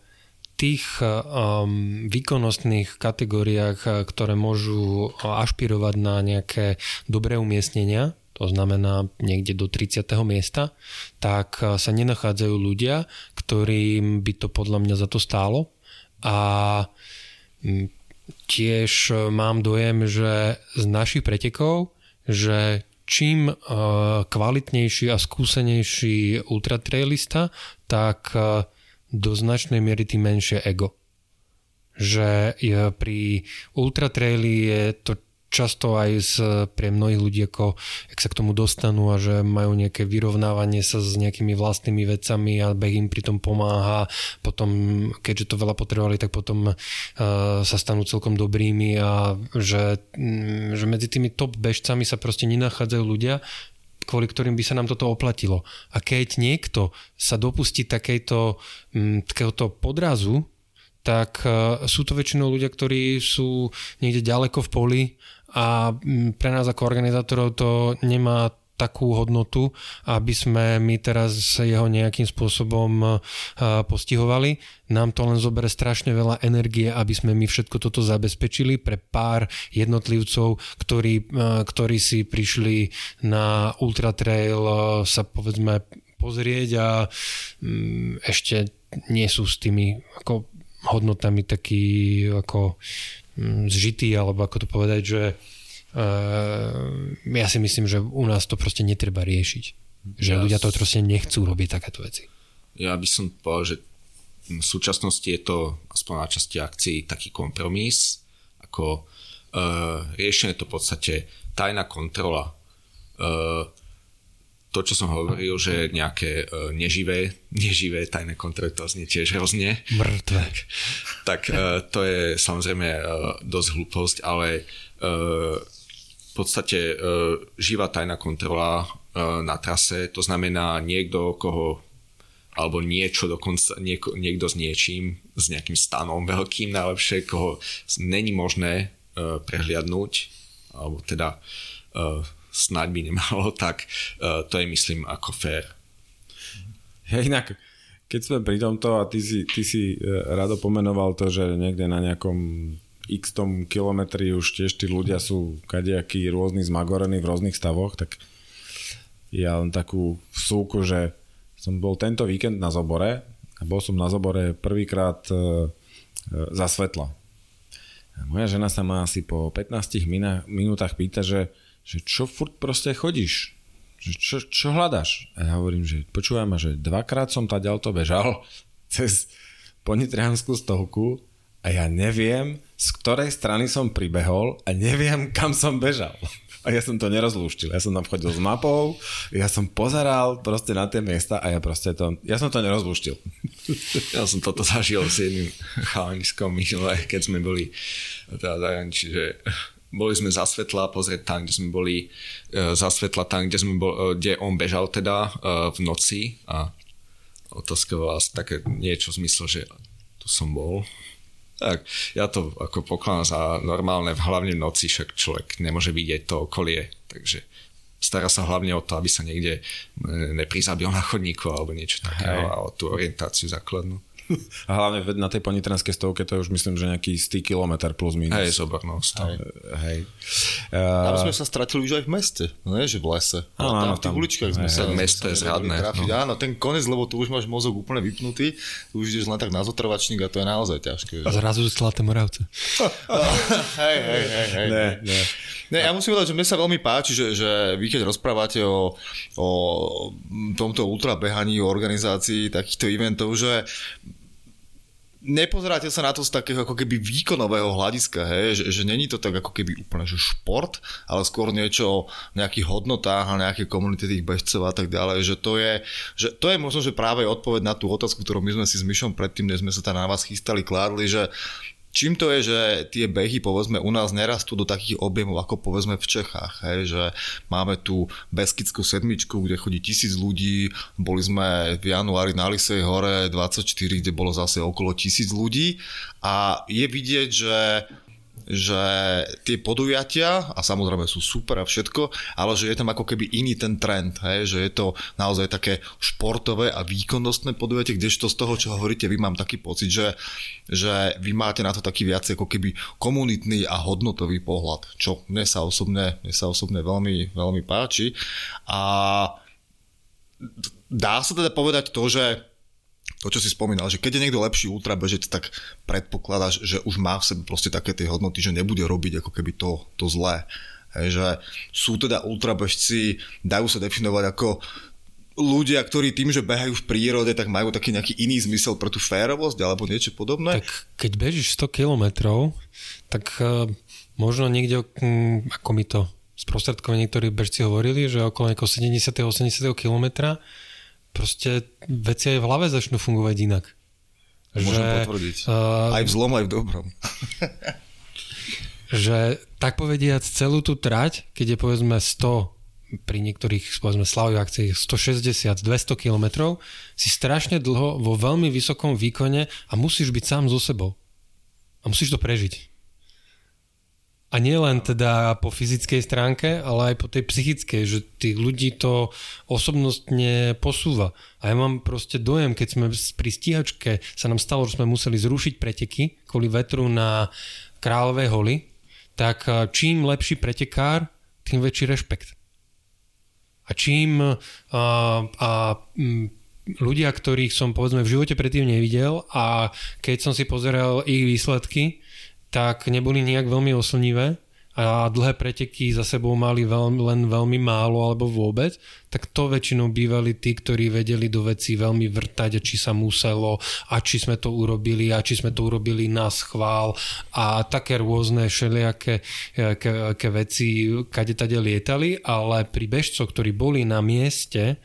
tých um, výkonnostných kategóriách, uh, ktoré môžu ašpirovať na nejaké dobré umiestnenia, to znamená niekde do 30. miesta, tak sa nenachádzajú ľudia, ktorým by to podľa mňa za to stálo. A mm, tiež mám dojem, že z našich pretekov, že čím kvalitnejší a skúsenejší ultratrailista, tak do značnej miery tým menšie ego. Že pri ultratraili je to často aj z, pre mnohých ľudí, ako, jak sa k tomu dostanú a že majú nejaké vyrovnávanie sa s nejakými vlastnými vecami a beh im pritom pomáha. Potom, keďže to veľa potrebovali, tak potom uh, sa stanú celkom dobrými a že, že medzi tými top bežcami sa proste nenachádzajú ľudia, kvôli ktorým by sa nám toto oplatilo. A keď niekto sa dopustí takejto, um, takéhoto podrazu, tak uh, sú to väčšinou ľudia, ktorí sú niekde ďaleko v poli a mm, pre nás ako organizátorov to nemá takú hodnotu, aby sme my teraz jeho nejakým spôsobom e, postihovali. Nám to len zoberie strašne veľa energie, aby sme my všetko toto zabezpečili pre pár jednotlivcov, ktorí, e, ktorí si prišli na Ultra Trail e, sa povedzme pozrieť a mm, ešte nie sú s tými ako hodnotami taký ako Mm, zžitý, alebo ako to povedať, že ja si myslím, že u nás to proste netreba riešiť. Že ja ľudia to proste nechcú robiť takéto veci. Ja by som povedal, že v súčasnosti je to aspoň na časti akcií taký kompromis, ako uh, riešenie to v podstate tajná kontrola. Uh, to, čo som hovoril, že nejaké uh, neživé, neživé tajné kontroly, to znie tiež hrozne. Mŕtve. Tak, tak uh, to je samozrejme uh, dosť hlúposť, ale v podstate uh, živá tajná kontrola uh, na trase, to znamená niekto, koho alebo niečo dokonca, nieko, niekto s niečím, s nejakým stanom veľkým najlepšie, koho není možné uh, prehliadnúť, alebo teda uh, snáď by nemalo, tak uh, to je myslím ako fair. Ja inak, keď sme pri tomto a ty si, ty si rado pomenoval to, že niekde na nejakom x tom kilometri už tiež tí ľudia sú kadejakí rôzni zmagorení v rôznych stavoch, tak ja len takú vsúku, že som bol tento víkend na Zobore a bol som na Zobore prvýkrát uh, za svetla. Moja žena sa ma asi po 15 minútach pýta, že že čo furt proste chodíš? Že čo, čo hľadaš? A ja hovorím, že počúvaj ma, že dvakrát som tá ďalto bežal cez ponitrianskú stovku a ja neviem, z ktorej strany som pribehol a neviem, kam som bežal. A ja som to nerozlúštil. Ja som tam chodil s mapou, ja som pozeral proste na tie miesta a ja proste to, ja som to nerozlúštil. Ja som toto zažil s jedným chalaniskom minule, keď sme boli teda zahraničí, že boli sme za pozrieť tam, kde sme boli uh, za svetla tam, kde, sme bol, uh, kde on bežal teda uh, v noci a otázka bola také niečo v zmysle, že tu som bol. Tak, ja to ako pokladám za normálne, hlavne v noci, však človek nemôže vidieť to okolie, takže stará sa hlavne o to, aby sa niekde neprizabil na chodníku alebo niečo takého a o tú orientáciu základnú. A hlavne na tej ponitranskej stovke to je už myslím, že nejaký 100 km plus minus. Hej, zober, no, hej. hej. Uh, tam sme sa stratili už aj v meste, no nie, že v lese. Áno, áno, tam v tých uličkách sme sa... Mesto je zradné. No. Áno, ten konec, lebo tu už máš mozog úplne vypnutý, tu už ideš len tak na zotrvačník a to je naozaj ťažké. A zrazu Zlaté Moravce. hej, hej, hej, hej. Ne, ne. Ne, ja musím povedať, že mne sa veľmi páči, že, že vy keď rozprávate o, o tomto ultrabehaní, o organizácii takýchto eventov, že nepozeráte sa na to z takého ako keby výkonového hľadiska, hej? Že, že není to tak ako keby úplne že šport, ale skôr niečo o nejakých hodnotách a nejaké komunity tých bežcov a tak ďalej, že to je, že to je možno, že práve odpoveď na tú otázku, ktorú my sme si s Myšom predtým, než sme sa tam na vás chystali, kládli, že Čím to je, že tie behy povedzme u nás nerastú do takých objemov ako povedzme v Čechách, hej, že máme tu Beskickú sedmičku, kde chodí tisíc ľudí, boli sme v januári na Lisej hore 24, kde bolo zase okolo tisíc ľudí. A je vidieť, že že tie podujatia, a samozrejme sú super a všetko, ale že je tam ako keby iný ten trend, hej? že je to naozaj také športové a výkonnostné podujatie, kdežto z toho, čo hovoríte, vy mám taký pocit, že, že vy máte na to taký viac ako keby komunitný a hodnotový pohľad, čo mne sa osobne, mne sa osobne veľmi, veľmi páči. A dá sa teda povedať to, že to, čo si spomínal, že keď je niekto lepší ultrabežec, tak predpokladáš, že už má v sebe proste také tie hodnoty, že nebude robiť ako keby to, to zlé. Hej, že sú teda ultrabežci, dajú sa definovať ako ľudia, ktorí tým, že behajú v prírode, tak majú taký nejaký iný zmysel pre tú férovosť alebo niečo podobné? Tak keď bežíš 100 kilometrov, tak uh, možno niekde, um, ako mi to sprostredkovane niektorí bežci hovorili, že okolo 70-80 kilometra proste veci aj v hlave začnú fungovať inak. Môžem že, potvrdiť. Uh, aj v zlom, aj v dobrom. že tak povediať celú tú trať, keď je povedzme 100 pri niektorých povedzme slavých akciách 160, 200 km, si strašne dlho vo veľmi vysokom výkone a musíš byť sám so sebou. A musíš to prežiť. A nie len teda po fyzickej stránke, ale aj po tej psychickej, že tých ľudí to osobnostne posúva. A ja mám proste dojem, keď sme pri stíhačke sa nám stalo, že sme museli zrušiť preteky kvôli vetru na Kráľovej holi, tak eh, čím lepší pretekár, tým väčší rešpekt. A čím a, eh, a m, ľudia, ktorých som povedzme v živote predtým nevidel a keď som si pozeral ich výsledky, tak neboli nejak veľmi oslnivé a dlhé preteky za sebou mali veľmi, len veľmi málo alebo vôbec, tak to väčšinou bývali tí, ktorí vedeli do veci veľmi vrtať, či sa muselo a či sme to urobili a či sme to urobili na schvál a také rôzne všelijaké ke, ke veci kade tade lietali, ale pri bežcoch, ktorí boli na mieste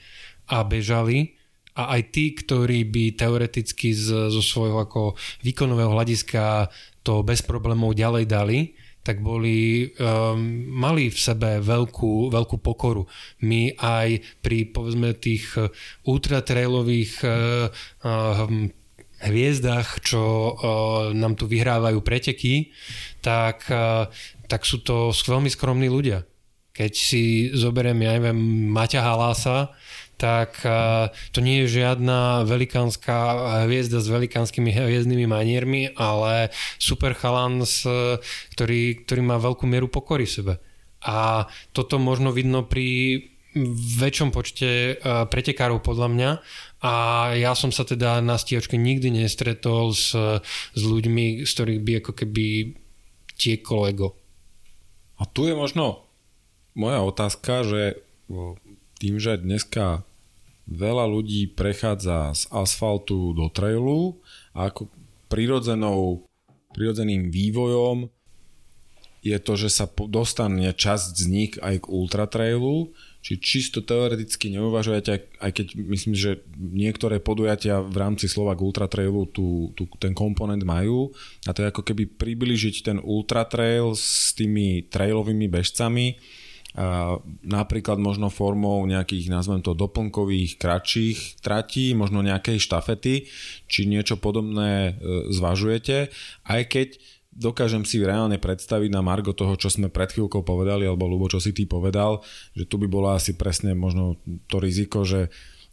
a bežali, a aj tí, ktorí by teoreticky z, zo svojho ako výkonového hľadiska to bez problémov ďalej dali, tak boli, um, mali v sebe veľkú, veľkú pokoru. My aj pri povedzme tých ultratrailových uh, uh, hviezdach, čo uh, nám tu vyhrávajú preteky, tak, uh, tak sú to veľmi skromní ľudia. Keď si zoberiem, ja neviem, Maťa Halása, tak to nie je žiadna velikánska hviezda s velikánskymi hviezdnymi maniermi, ale super chalan, ktorý, ktorý má veľkú mieru pokory sebe. A toto možno vidno pri väčšom počte pretekárov podľa mňa a ja som sa teda na stíhačke nikdy nestretol s, s ľuďmi, z ktorých by ako keby tieklo ego. A tu je možno moja otázka, že tým, že dneska veľa ľudí prechádza z asfaltu do trailu a ako prirodzenou, prirodzeným vývojom. Je to, že sa dostane časť z nich aj k ultratrailu, či čisto teoreticky neuvažujete, aj keď myslím, že niektoré podujatia v rámci Slovak Ultratrailu tu, tu, ten komponent majú a to je ako keby približiť ten ultratrail s tými trailovými bežcami napríklad možno formou nejakých, nazvem to, doplnkových, kratších tratí, možno nejakej štafety, či niečo podobné e, zvažujete, aj keď dokážem si reálne predstaviť na margo toho, čo sme pred chvíľkou povedali, alebo Lubo, čo si ty povedal, že tu by bolo asi presne možno to riziko, že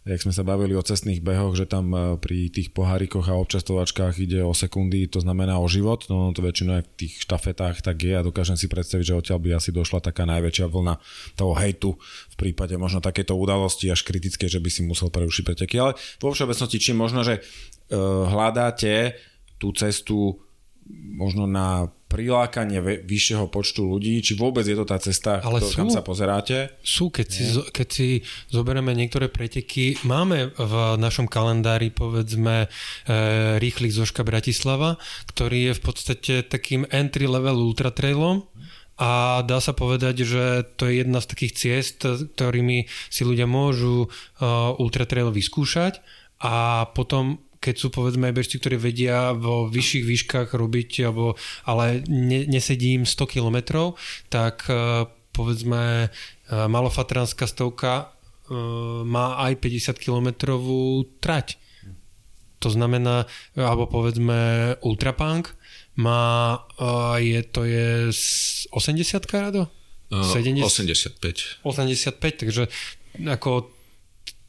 jak sme sa bavili o cestných behoch, že tam e, pri tých pohárikoch a občastovačkách ide o sekundy, to znamená o život, no to väčšinou v tých štafetách tak je a dokážem si predstaviť, že odtiaľ by asi došla taká najväčšia vlna toho hejtu v prípade možno takéto udalosti až kritické, že by si musel prerušiť preteky. Ale vo všeobecnosti, či možno, že uh, hľadáte tú cestu možno na prilákanie vyššieho počtu ľudí, či vôbec je to tá cesta, Ale to, sú, kam sa pozeráte? Sú, keď si, keď si zoberieme niektoré preteky, máme v našom kalendári povedzme e, rýchlik Zoška Bratislava, ktorý je v podstate takým entry level ultra trailom, a dá sa povedať, že to je jedna z takých ciest, ktorými si ľudia môžu uh, ultra trail vyskúšať a potom keď sú povedzme bežci, ktorí vedia vo vyšších výškach robiť, alebo, ale ne, nesedí im 100 km, tak e, povedzme e, malofatranská stovka e, má aj 50 km trať. To znamená, alebo povedzme Ultrapunk má, je, to je 80 karado? 70, 85. 85, takže ako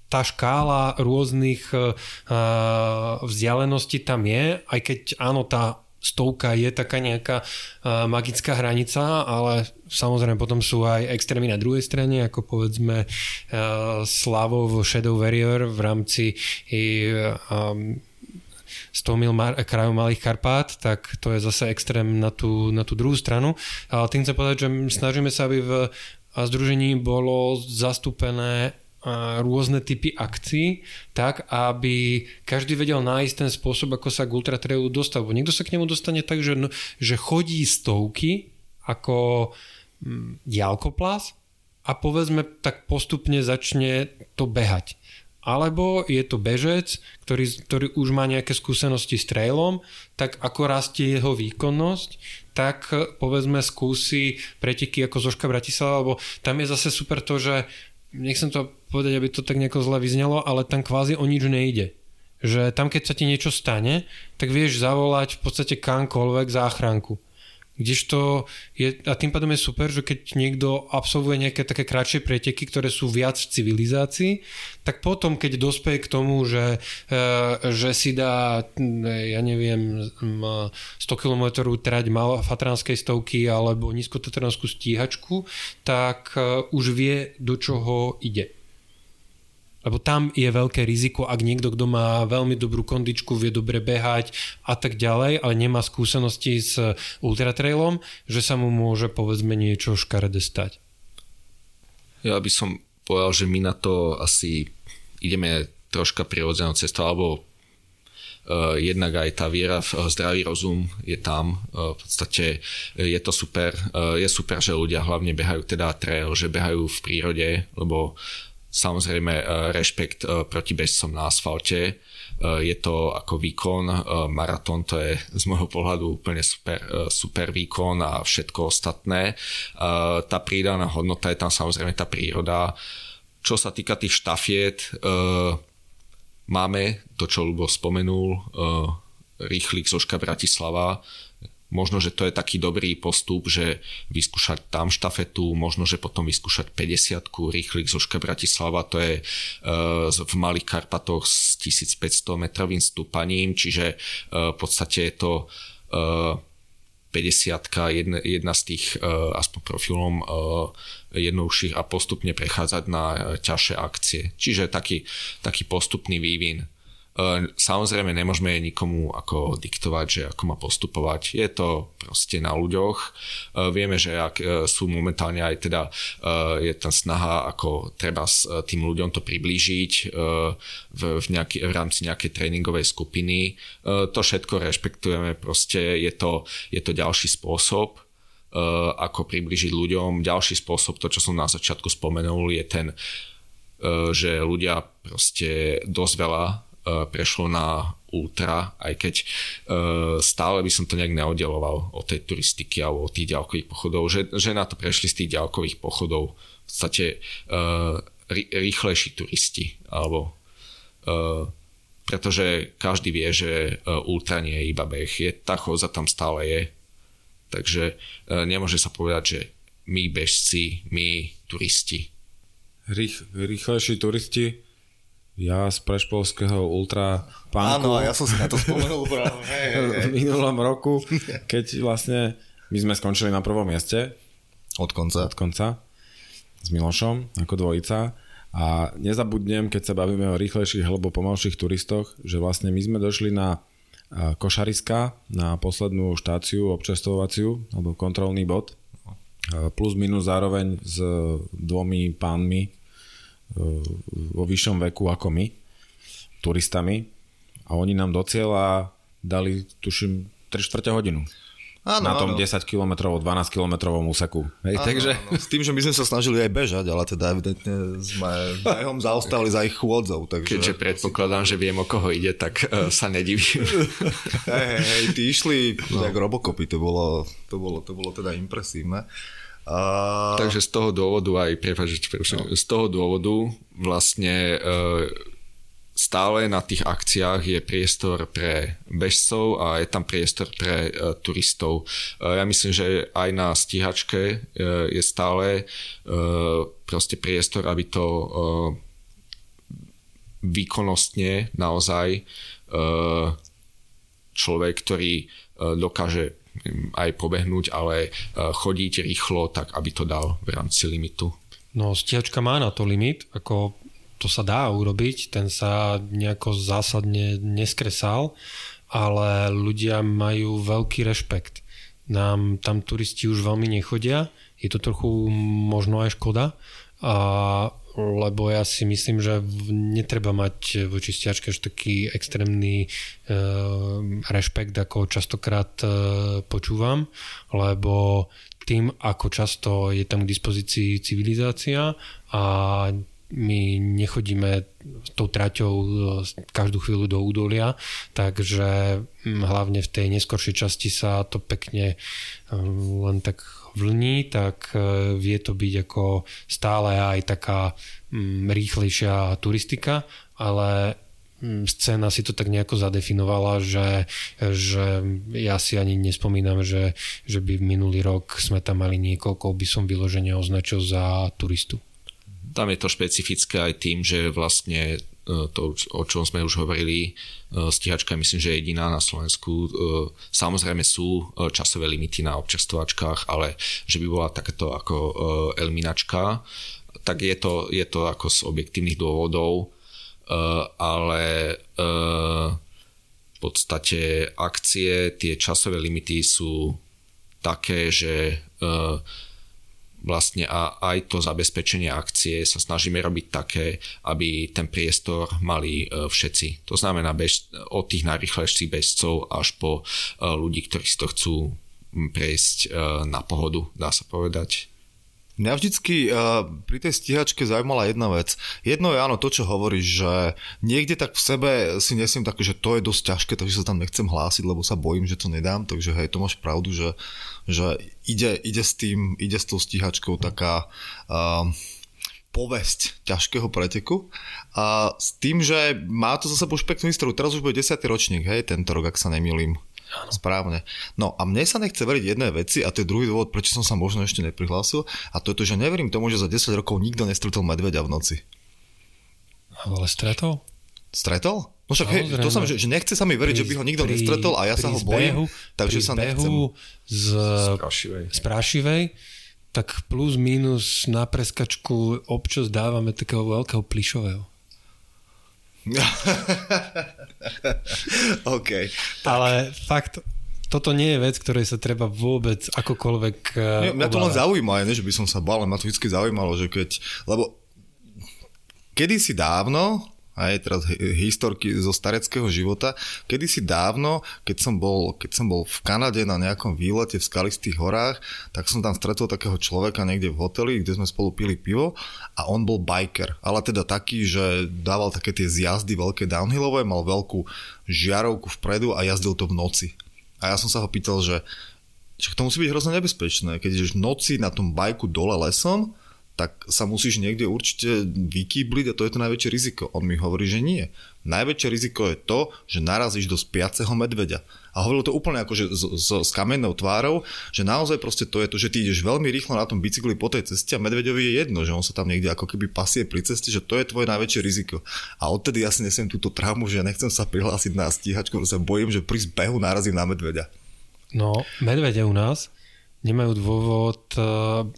tá škála rôznych uh, vzdialeností tam je, aj keď áno, tá stovka je taká nejaká uh, magická hranica, ale samozrejme potom sú aj extrémy na druhej strane, ako povedzme uh, Slavov Shadow Warrior v rámci um, 100 mil mar- krajov Malých Karpát, tak to je zase extrém na tú, na tú druhú stranu. Ale tým chcem povedať, že snažíme sa, aby v združení bolo zastúpené rôzne typy akcií, tak aby každý vedel nájsť ten spôsob, ako sa k ultratrailu dostať. Bo niekto sa k nemu dostane tak, že, no, že chodí stovky ako mm, a povedzme tak postupne začne to behať. Alebo je to bežec, ktorý, ktorý už má nejaké skúsenosti s trailom, tak ako rastie jeho výkonnosť, tak povedzme skúsi preteky ako Zoška Bratislava, lebo tam je zase super to, že nechcem to povedať, aby to tak nejako zle vyznelo, ale tam kvázi o nič nejde. Že tam, keď sa ti niečo stane, tak vieš zavolať v podstate kamkoľvek záchranku. Kdežto je, a tým pádom je super, že keď niekto absolvuje nejaké také kratšie preteky, ktoré sú viac v civilizácii, tak potom, keď dospeje k tomu, že, e, že si dá, ja neviem, 100 km trať fatranskej stovky alebo nízkotatranskú stíhačku, tak už vie, do čoho ide. Lebo tam je veľké riziko, ak niekto, kto má veľmi dobrú kondičku, vie dobre behať a tak ďalej, ale nemá skúsenosti s ultratrailom, že sa mu môže povedzme niečo škaredé stať. Ja by som povedal, že my na to asi ideme troška prirodzenou cestou, alebo uh, jednak aj tá viera v zdravý rozum je tam. Uh, v podstate je to super. Uh, je super, že ľudia hlavne behajú teda trail, že behajú v prírode, lebo Samozrejme e, rešpekt e, proti bežcom na asfalte. E, je to ako výkon, maratón to je z môjho pohľadu úplne super, super výkon a všetko ostatné. Tá prídaná hodnota je tam samozrejme tá príroda. Čo sa týka tých štafiet, máme to, čo Lubo spomenul, rýchlik Zoška Bratislava, Možno, že to je taký dobrý postup, že vyskúšať tam štafetu, možno, že potom vyskúšať 50 rýchlik zo Bratislava, to je uh, v Malých Karpatoch s 1500 metrovým stúpaním, čiže uh, v podstate je to uh, 50 jedna, jedna z tých aspoň profilom jednoduchších a postupne prechádzať na ťažšie akcie. Čiže taký, taký postupný vývin. Ehm, samozrejme nemôžeme nikomu ako diktovať, že ako má postupovať. Je to proste na ľuďoch. Ehm, vieme, že ak e, sú momentálne aj teda je tam snaha ako treba s tým ľuďom to priblížiť v, v, nejaký, v rámci nejakej tréningovej skupiny. To všetko rešpektujeme, proste je to, je to ďalší spôsob, ako približiť ľuďom. Ďalší spôsob, to čo som na začiatku spomenul, je ten, že ľudia proste dosť veľa prešlo na ultra, aj keď e, stále by som to nejak neoddeloval od tej turistiky alebo od tých ďalkových pochodov, že, že na to prešli z tých ďalkových pochodov v podstate e, rýchlejší turisti, alebo pretože každý vie, že ultra nie je iba beh, je, tá chodza tam stále je, takže nemôže sa povedať, že my bežci, my turisti. Rých, rýchlejší turisti ja z prešpolského ultra pánku. Áno, ja som si na to spomenul práve. v minulom roku, keď vlastne my sme skončili na prvom mieste. Od konca. Od konca. S Milošom ako dvojica. A nezabudnem, keď sa bavíme o rýchlejších alebo pomalších turistoch, že vlastne my sme došli na Košariska, na poslednú štáciu občerstvovaciu alebo kontrolný bod. Plus minus zároveň s dvomi pánmi vo vyššom veku ako my, turistami a oni nám do cieľa dali, tuším, 3 čtvrte hodinu. Áno, na tom áno. 10 km, 12 km úseku. Hej, áno, takže... áno. S tým, že my sme sa snažili aj bežať, ale teda evidentne sme behom zaostali za ich chôdzou. Takže... Keďže predpokladám, že viem, o koho ide, tak uh, sa nedivím. hej, hej, ty išli no. jak robokopy, to bolo, to bolo, to bolo teda impresívne. Uh... Takže z toho dôvodu aj, prepáč, no. z toho dôvodu vlastne uh, stále na tých akciách je priestor pre bežcov a je tam priestor pre uh, turistov. Uh, ja myslím, že aj na stíhačke uh, je stále uh, proste priestor, aby to uh, výkonnostne naozaj uh, človek, ktorý uh, dokáže aj pobehnúť, ale e, chodiť rýchlo, tak aby to dal v rámci limitu. No, stíhačka má na to limit, ako to sa dá urobiť, ten sa nejako zásadne neskresal, ale ľudia majú veľký rešpekt. Nám tam turisti už veľmi nechodia, je to trochu možno aj škoda, a lebo ja si myslím, že netreba mať voči stiačke až taký extrémny e, rešpekt, ako častokrát e, počúvam, lebo tým, ako často je tam k dispozícii civilizácia a my nechodíme tou traťou e, každú chvíľu do údolia, takže hlavne v tej neskoršej časti sa to pekne len tak vlní, tak e, vie to byť ako stále aj taká mm, rýchlejšia turistika, ale mm, scéna si to tak nejako zadefinovala, že, že ja si ani nespomínam, že, že by minulý rok sme tam mali niekoľko, by som vyložene označil za turistu. Tam je to špecifické aj tým, že vlastne to, o čom sme už hovorili, e, stíhačka je myslím, že jediná na Slovensku. E, samozrejme sú časové limity na občerstvovačkách, ale že by bola takáto ako eliminačka, tak je to, je to ako z objektívnych dôvodov, ale v podstate akcie, tie časové limity sú také, že vlastne a aj to zabezpečenie akcie sa snažíme robiť také, aby ten priestor mali e, všetci. To znamená bež, od tých najrychlejších bežcov až po e, ľudí, ktorí si to chcú prejsť e, na pohodu, dá sa povedať. Mňa vždycky uh, pri tej stíhačke zaujímala jedna vec. Jedno je áno to, čo hovoríš, že niekde tak v sebe si nesiem také, že to je dosť ťažké, takže sa tam nechcem hlásiť, lebo sa bojím, že to nedám, takže hej, to máš pravdu, že, že ide, ide s tým, ide s tou stíhačkou taká uh, povesť ťažkého preteku a s tým, že má to zase už peknú históriu, teraz už bude 10. ročník, hej, tento rok, ak sa nemýlim. Áno. Správne. No a mne sa nechce veriť jedné veci a to je druhý dôvod, prečo som sa možno ešte neprihlásil a to je to, že neverím tomu, že za 10 rokov nikto nestretol medveďa v noci. Ale stretol? Stretol? No však hej, to som, že, že nechce sa mi veriť, pri, že by ho nikto pri, nestretol a ja sa ho bojím, takže sa nechcem. Z, z Prášivej, tak plus minus na preskačku občas dávame takého veľkého plišového. OK. Tak. Ale fakt, toto nie je vec, ktorej sa treba vôbec akokoľvek Nie, Mňa to len zaujíma, ne, že by som sa bál, ale ma to vždy zaujímalo, že keď, lebo kedysi dávno, aj teraz historky zo stareckého života. Kedysi dávno, keď som, bol, keď som bol v Kanade na nejakom výlete v skalistých horách, tak som tam stretol takého človeka niekde v hoteli, kde sme spolu pili pivo a on bol biker, ale teda taký, že dával také tie zjazdy veľké downhillové, mal veľkú žiarovku vpredu a jazdil to v noci. A ja som sa ho pýtal, že Čiže to musí byť hrozne nebezpečné, keď ideš v noci na tom bajku dole lesom tak sa musíš niekde určite vykýbliť a to je to najväčšie riziko. On mi hovorí, že nie. Najväčšie riziko je to, že narazíš do spiaceho medveďa. A hovoril to úplne ako, že s, s, s kamennou tvárou, že naozaj proste to je to, že ty ideš veľmi rýchlo na tom bicykli po tej ceste a medveďovi je jedno, že on sa tam niekde ako keby pasie pri ceste, že to je tvoje najväčšie riziko. A odtedy ja si nesiem túto traumu, že ja nechcem sa prihlásiť na stíhačku, sa bojím, že pri zbehu narazím na medveďa. No, medvede u nás nemajú dôvod eh,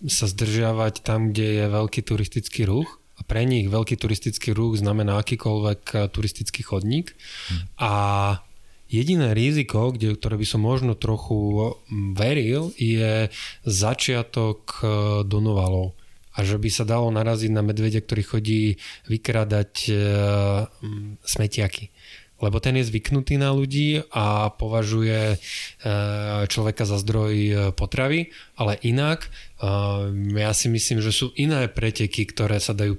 sa zdržiavať tam, kde je veľký turistický ruch. A pre nich veľký turistický ruch znamená akýkoľvek eh, turistický chodník. Hmm. A jediné riziko, kde, ktoré by som možno trochu hm, veril, je začiatok Donovalov a že by sa dalo naraziť na medvedia, ktorý chodí vykradať e, smetiaky lebo ten je zvyknutý na ľudí a považuje e, človeka za zdroj e, potravy, ale inak e, ja si myslím, že sú iné preteky, ktoré sa dajú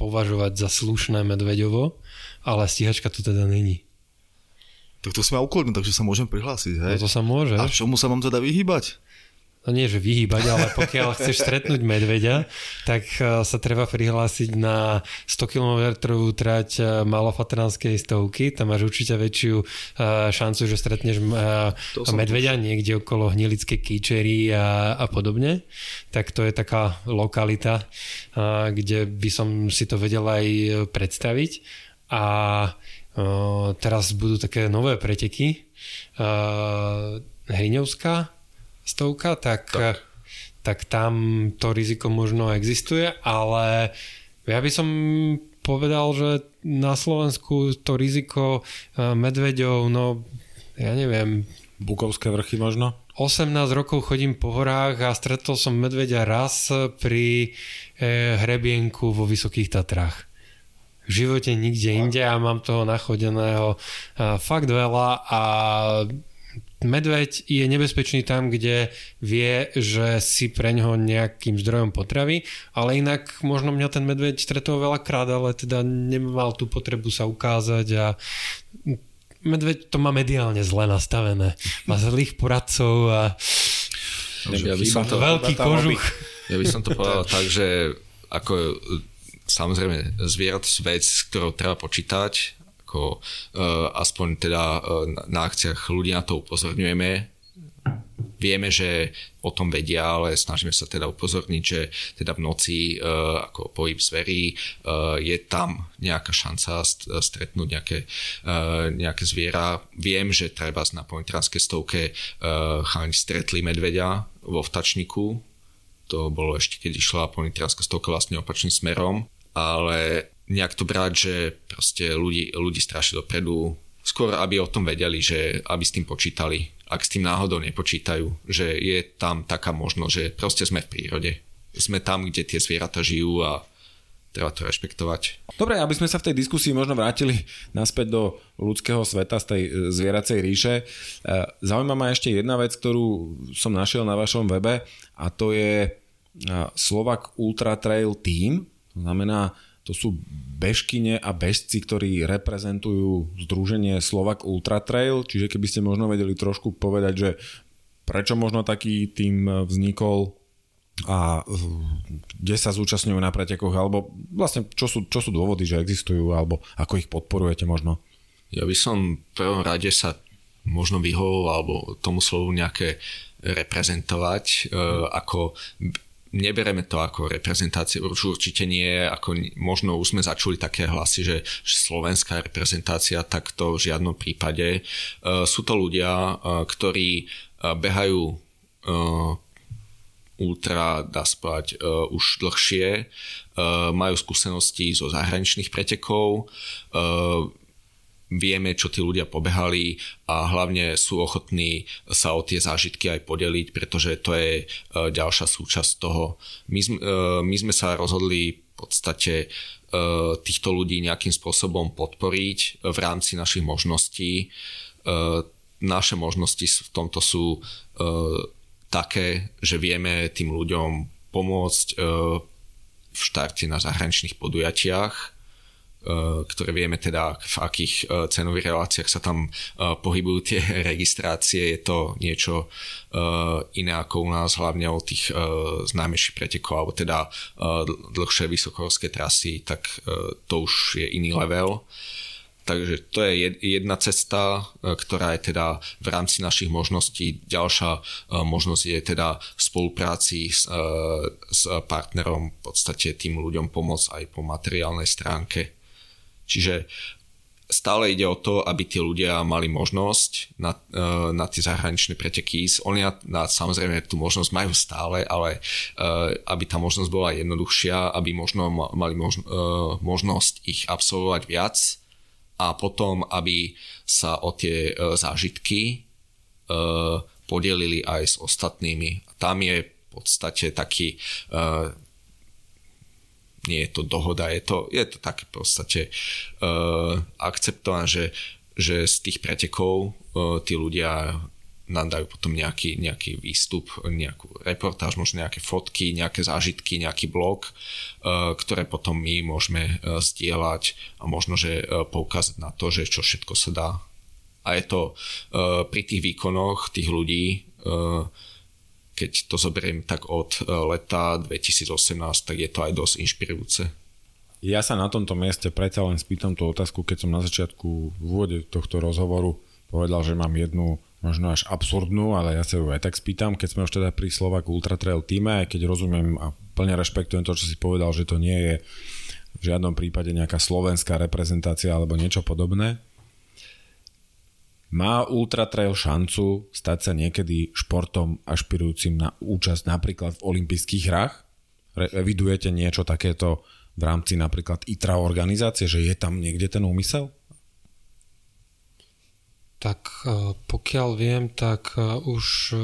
považovať za slušné medveďovo, ale stíhačka to teda není. Tak to sme uklidní, takže sa môžem prihlásiť, hej? No to sa môže. A čomu sa mám teda vyhýbať? No nie, že vyhýbať, ale pokiaľ chceš stretnúť medveďa, tak e, sa treba prihlásiť na 100 km trať e, malofatranskej stovky. Tam máš určite väčšiu e, šancu, že stretneš medveďa niekde okolo Hnilickej kýčery a, a podobne. Tak to je taká lokalita, kde by som si to vedel aj predstaviť. A teraz budú také nové preteky. Hriňovská, stovka, tak, tak. tak tam to riziko možno existuje, ale ja by som povedal, že na Slovensku to riziko eh, medveďov, no ja neviem. Bukovské vrchy možno? 18 rokov chodím po horách a stretol som medveďa raz pri e, hrebienku vo Vysokých Tatrách. V živote nikde inde a mám toho nachodeného e, fakt veľa a medveď je nebezpečný tam, kde vie, že si pre ňoho nejakým zdrojom potravy, ale inak možno mňa ten medveď stretol veľakrát, ale teda nemal tú potrebu sa ukázať a medveď to má mediálne zle nastavené. Má zlých poradcov a ja by som to, veľký kožuch. Ja by som to povedal tak, že ako samozrejme zvierat vec, ktorou treba počítať, ako uh, aspoň teda uh, na akciách ľudí na to upozorňujeme, Vieme, že o tom vedia, ale snažíme sa teda upozorniť, že teda v noci uh, ako pohyb zverí uh, je tam nejaká šanca stretnúť nejaké, uh, nejaké zviera. Viem, že treba na pointranskej stovke uh, chalani stretli medveďa vo vtačníku. To bolo ešte, keď išla pointranska stovka vlastne opačným smerom. Ale nejak to brať, že proste ľudí, ľudí strašne dopredu, skôr aby o tom vedeli, že aby s tým počítali ak s tým náhodou nepočítajú, že je tam taká možnosť, že proste sme v prírode. Sme tam, kde tie zvieratá žijú a treba to rešpektovať. Dobre, aby sme sa v tej diskusii možno vrátili naspäť do ľudského sveta z tej e, zvieracej ríše. E, zaujíma ma ešte jedna vec, ktorú som našiel na vašom webe a to je e, Slovak Ultra Trail Team. To znamená, to sú bežkyne a bežci, ktorí reprezentujú združenie Slovak Ultra Trail, čiže keby ste možno vedeli trošku povedať, že prečo možno taký tým vznikol a kde sa zúčastňujú na pretekoch, alebo vlastne čo sú, čo sú dôvody, že existujú, alebo ako ich podporujete možno? Ja by som v prvom rade sa možno vyhol alebo tomu slovu nejaké reprezentovať, e, ako nebereme to ako reprezentácie, už určite nie, ako možno už sme začuli také hlasy, že, slovenská reprezentácia, tak to v žiadnom prípade. Uh, sú to ľudia, uh, ktorí uh, behajú ultra, dá spať, už dlhšie, majú skúsenosti zo zahraničných pretekov, vieme, čo tí ľudia pobehali a hlavne sú ochotní sa o tie zážitky aj podeliť, pretože to je e, ďalšia súčasť toho. My, e, my sme sa rozhodli v podstate e, týchto ľudí nejakým spôsobom podporiť v rámci našich možností. Naše možnosti v tomto sú také, že vieme tým ľuďom pomôcť v štarte na zahraničných podujatiach ktoré vieme teda, v akých eh, cenových reláciách sa tam eh, pohybujú tie registrácie. Je to niečo iné ako u nás, hlavne o tých známejších pretekov, alebo teda dlhšie vysokohorské trasy, tak to už je iný level. Takže to je jedna cesta, ktorá je teda v rámci našich možností. Ďalšia možnosť je teda v spolupráci s, s partnerom v podstate tým ľuďom pomôcť aj po materiálnej stránke. Čiže stále ide o to, aby tí ľudia mali možnosť na, e, na tie zahraničné preteky ísť. Oni na, na, samozrejme tú možnosť majú stále, ale uh, aby tá možnosť bola jednoduchšia, aby možno mali možno, uh, možnosť ich absolvovať viac a potom, aby sa o tie zážitky podelili aj s ostatnými. Tam je v podstate taký nie je to dohoda, je to, je to také v podstate uh, akceptované, že, že z tých pretekov uh, tí ľudia nám dajú potom nejaký, nejaký výstup, nejakú reportáž, možno nejaké fotky, nejaké zážitky, nejaký blog, uh, ktoré potom my môžeme zdieľať a možno, že poukázať na to, že čo všetko sa dá. A je to pri tých výkonoch tých ľudí keď to zoberiem tak od e, leta 2018, tak je to aj dosť inšpirujúce. Ja sa na tomto mieste predsa len spýtam tú otázku, keď som na začiatku v úvode tohto rozhovoru povedal, že mám jednu možno až absurdnú, ale ja sa ju aj tak spýtam, keď sme už teda pri Slovak Ultra Trail týme, keď rozumiem a plne rešpektujem to, čo si povedal, že to nie je v žiadnom prípade nejaká slovenská reprezentácia alebo niečo podobné, má Ultra Trail šancu stať sa niekedy športom ašpirujúcim na účasť napríklad v olympijských hrách? Evidujete niečo takéto v rámci napríklad ITRA organizácie, že je tam niekde ten úmysel? Tak pokiaľ viem, tak už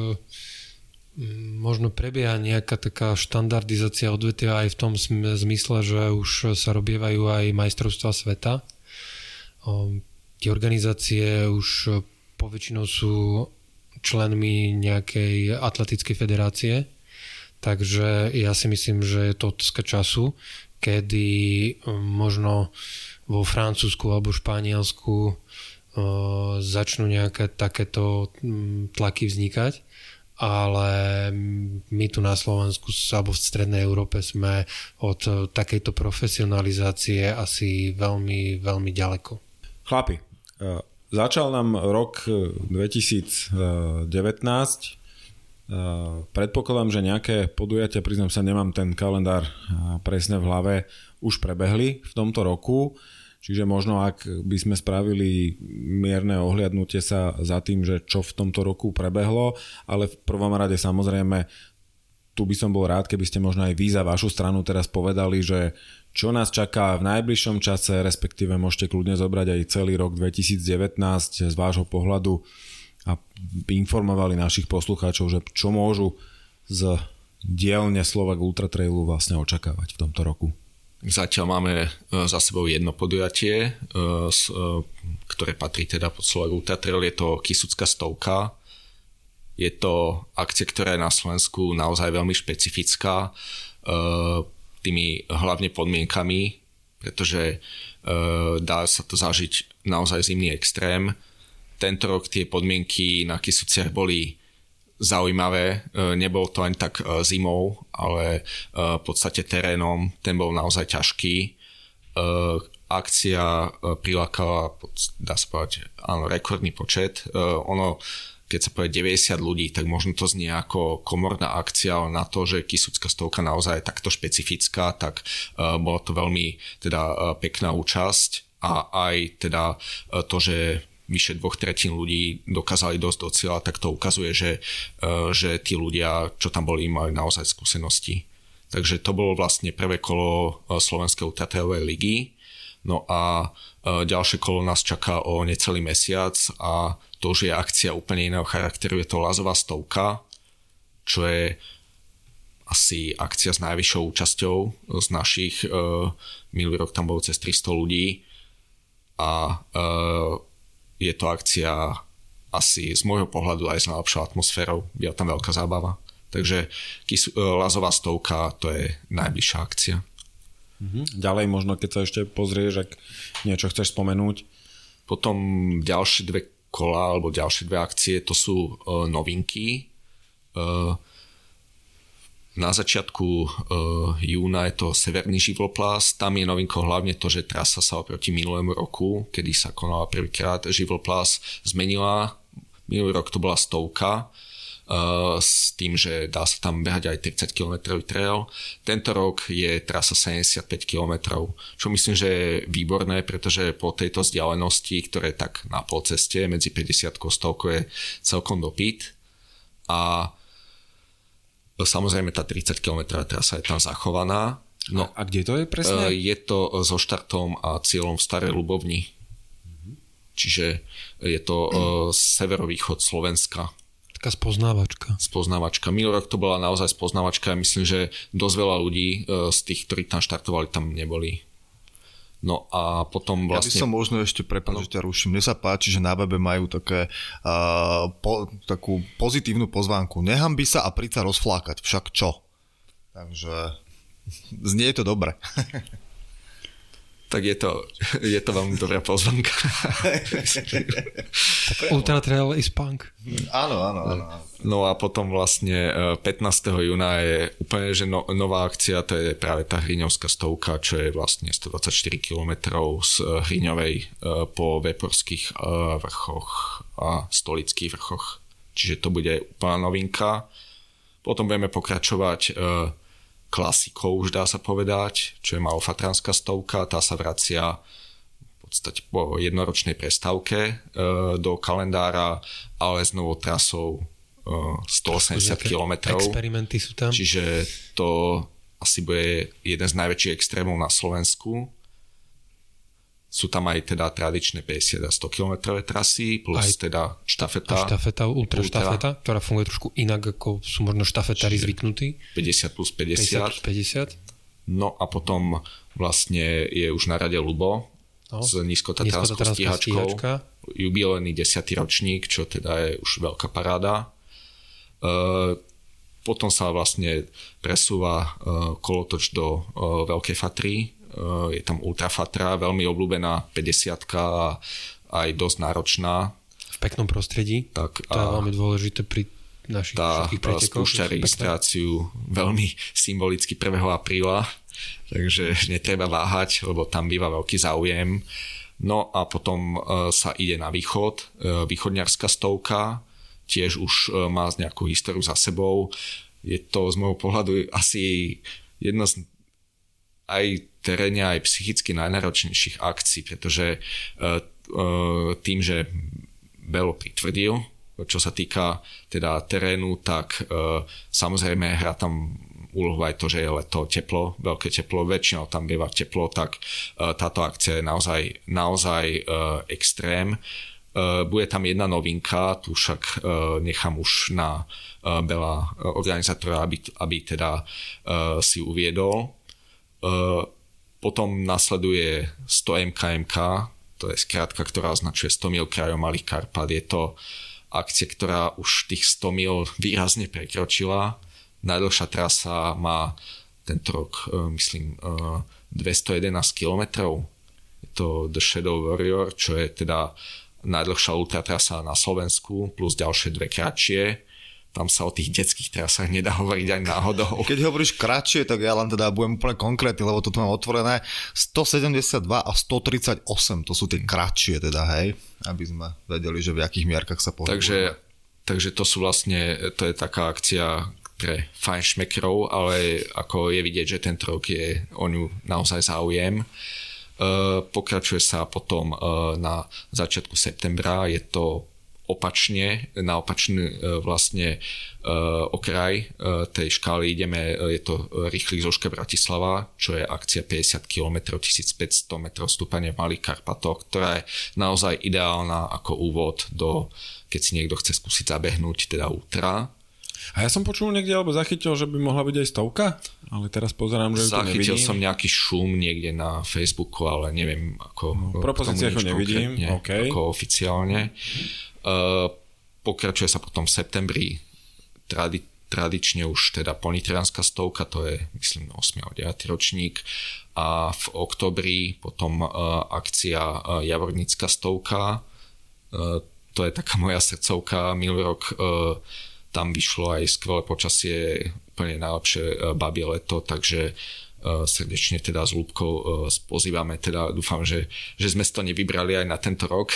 možno prebieha nejaká taká štandardizácia odvetia aj v tom zmysle, že už sa robievajú aj majstrovstva sveta. Tie organizácie už poväčšinou sú členmi nejakej atletickej federácie, takže ja si myslím, že je to otázka času, kedy možno vo Francúzsku alebo Španielsku začnú nejaké takéto tlaky vznikať ale my tu na Slovensku alebo v Strednej Európe sme od takejto profesionalizácie asi veľmi, veľmi ďaleko. Chlapi, začal nám rok 2019. Eh, predpokladám, že nejaké podujatia, priznám sa, nemám ten kalendár presne v hlave, už prebehli v tomto roku. Čiže možno ak by sme spravili mierne ohliadnutie sa za tým, že čo v tomto roku prebehlo, ale v prvom rade samozrejme tu by som bol rád, keby ste možno aj vy za vašu stranu teraz povedali, že čo nás čaká v najbližšom čase, respektíve môžete kľudne zobrať aj celý rok 2019 z vášho pohľadu a informovali našich poslucháčov, že čo môžu z dielne Slovak Ultra Trailu vlastne očakávať v tomto roku. Zatiaľ máme e, za sebou jedno podujatie, e, e, ktoré patrí teda pod Slovak Ultra Trail, je to Kisucká stovka. Je to akcia, ktorá je na Slovensku naozaj veľmi špecifická tými hlavne podmienkami, pretože dá sa to zažiť naozaj zimný extrém. Tento rok tie podmienky na Kisuciach boli zaujímavé. E, nebol to ani tak e, zimou, ale e, v podstate terénom. Ten bol naozaj ťažký. Akcia prilákala, dá sa povedať, áno, rekordný počet. Ono, keď sa povie 90 ľudí, tak možno to znie ako komorná akcia, ale na to, že Kisucká stovka naozaj je takto špecifická, tak uh, bola to veľmi teda uh, pekná účasť a aj teda uh, to, že vyše dvoch tretín ľudí dokázali dosť do cieľa, tak to ukazuje, že, e, že tí ľudia, čo tam boli, majú naozaj skúsenosti. Takže to bolo vlastne prvé kolo Slovenskej ultratrailovej ligy. No a ďalšie kolo nás čaká o necelý mesiac a to už je akcia úplne iného charakteru. Je to Lazová stovka, čo je asi akcia s najvyššou účasťou z našich. Minulý rok tam bolo cez 300 ľudí a je to akcia asi z môjho pohľadu aj s najlepšou atmosférou. Je tam veľká zábava. Takže e, Lazová stovka to je najbližšia akcia. Mhm. Ďalej možno, keď sa ešte pozrieš, ak niečo chceš spomenúť. Potom ďalšie dve kola alebo ďalšie dve akcie, to sú uh, novinky. Uh, na začiatku uh, júna je to Severný živloplás. Tam je novinkou hlavne to, že trasa sa oproti minulému roku, kedy sa konala prvýkrát živloplás, zmenila. Minulý rok to bola stovka s tým, že dá sa tam behať aj 30 km trail. Tento rok je trasa 75 km, čo myslím, že je výborné, pretože po tejto vzdialenosti, ktoré tak na pol ceste medzi 50 a 100 je celkom dopyt. A Samozrejme tá 30 km trasa je tam zachovaná. No, a kde to je presne? E, je to so štartom a cieľom v Starej Ľubovni. Čiže je to uh, severovýchod Slovenska. Taká spoznávačka. Spoznávačka. Minulý rok to bola naozaj spoznávačka. Myslím, že dosť veľa ľudí uh, z tých, ktorí tam štartovali, tam neboli. No a potom vlastne... Ja by vlastne- som možno ešte, prepáč, že ťa ruším. Mne sa páči, že na webe majú také, uh, po, takú pozitívnu pozvánku. Nechám by sa a príď sa rozflákať. Však čo? Takže znie to dobre. tak je to, je to veľmi dobrá pozvanka. Ultra Trail is punk. Áno, áno, áno. No a potom vlastne 15. E, júna je úplne že no, nová akcia, to je práve tá Hriňovská stovka, čo je vlastne 124 km z e, Hriňovej e, po Veporských vrchoch a Stolických vrchoch. Čiže to bude úplná novinka. Potom budeme pokračovať klasikou, už dá sa povedať, čo je malofatranská stovka, tá sa vracia v podstate po jednoročnej prestávke e, do kalendára, ale s novou trasou e, 180 km. Experimenty sú tam. Čiže to asi bude jeden z najväčších extrémov na Slovensku. Sú tam aj teda tradičné 50 a 100 km trasy, plus Aj- teda štafeta, štafeta, ultra, Ultra. štafeta, ktorá funguje trošku inak, ako sú možno štafetári zvyknutí. 50 plus 50 50. plus 50. No a potom vlastne je už na rade Lubo No. s nízkotatranskou stíhačkou. stíhačka. Jubilejný 10. ročník, čo teda je už veľká paráda. E, potom sa vlastne presúva e, kolotoč do e, Veľkej Fatry. E, je tam Ultrafatra, veľmi obľúbená 50 a aj dosť náročná. V peknom prostredí. Tak To je veľmi dôležité pri našich tá pretekoch. spúšťa registráciu veľmi symbolicky 1. apríla, takže netreba váhať, lebo tam býva veľký záujem. No a potom e, sa ide na východ, e, východňarská stovka, tiež už má nejakú históriu za sebou. Je to z môjho pohľadu asi jedno z aj terénne, aj psychicky najnáročnejších akcií, pretože uh, uh, tým, že Belo pritvrdil, čo sa týka teda terénu, tak uh, samozrejme hrá tam úlohu aj to, že je leto teplo, veľké teplo, väčšinou tam býva teplo, tak táto akcia je naozaj, naozaj extrém. Bude tam jedna novinka, tu však nechám už na Bela organizátora, aby, aby teda si uviedol. Uh, potom nasleduje 100 MKMK, to je skrátka, ktorá označuje 100 mil krajom Malých Karpat. Je to akcia, ktorá už tých 100 mil výrazne prekročila. Najdlhšia trasa má tento rok, uh, myslím, uh, 211 km. Je to The Shadow Warrior, čo je teda najdlhšia ultratrasa na Slovensku, plus ďalšie dve kratšie. Tam sa o tých detských trasách nedá hovoriť aj náhodou. Keď hovoríš kratšie, tak ja len teda budem úplne konkrétny, lebo to tu mám otvorené. 172 a 138, to sú tie kratšie teda, hej? Aby sme vedeli, že v akých mierkach sa pohybujeme. Takže, takže to sú vlastne, to je taká akcia pre fajnšmekrov, ale ako je vidieť, že tento rok je o ňu naozaj záujem. Uh, pokračuje sa potom uh, na začiatku septembra, je to opačne, na opačný uh, vlastne uh, okraj uh, tej škály ideme, je to Rýchly Zoška Bratislava, čo je akcia 50 km, 1500 m stúpania v Malých Karpatoch, ktorá je naozaj ideálna ako úvod do, keď si niekto chce skúsiť zabehnúť, teda ultra. A ja som počul niekde, alebo zachytil, že by mohla byť aj stovka, ale teraz pozerám, že Zachytil nevidím. som nejaký šum niekde na Facebooku, ale neviem ako... No, nič nevidím, konkrétne, OK. Ako oficiálne. Uh, pokračuje sa potom v septembri tradi, tradične už teda ponitrianská stovka, to je myslím 8. a 9. ročník a v oktobri potom uh, akcia uh, Javornická stovka, to je taká moja srdcovka, minulý rok tam vyšlo aj skvelé počasie, úplne najlepšie babie leto, takže uh, srdečne teda s Lúbkou uh, pozývame, teda dúfam, že, že sme si to nevybrali aj na tento rok.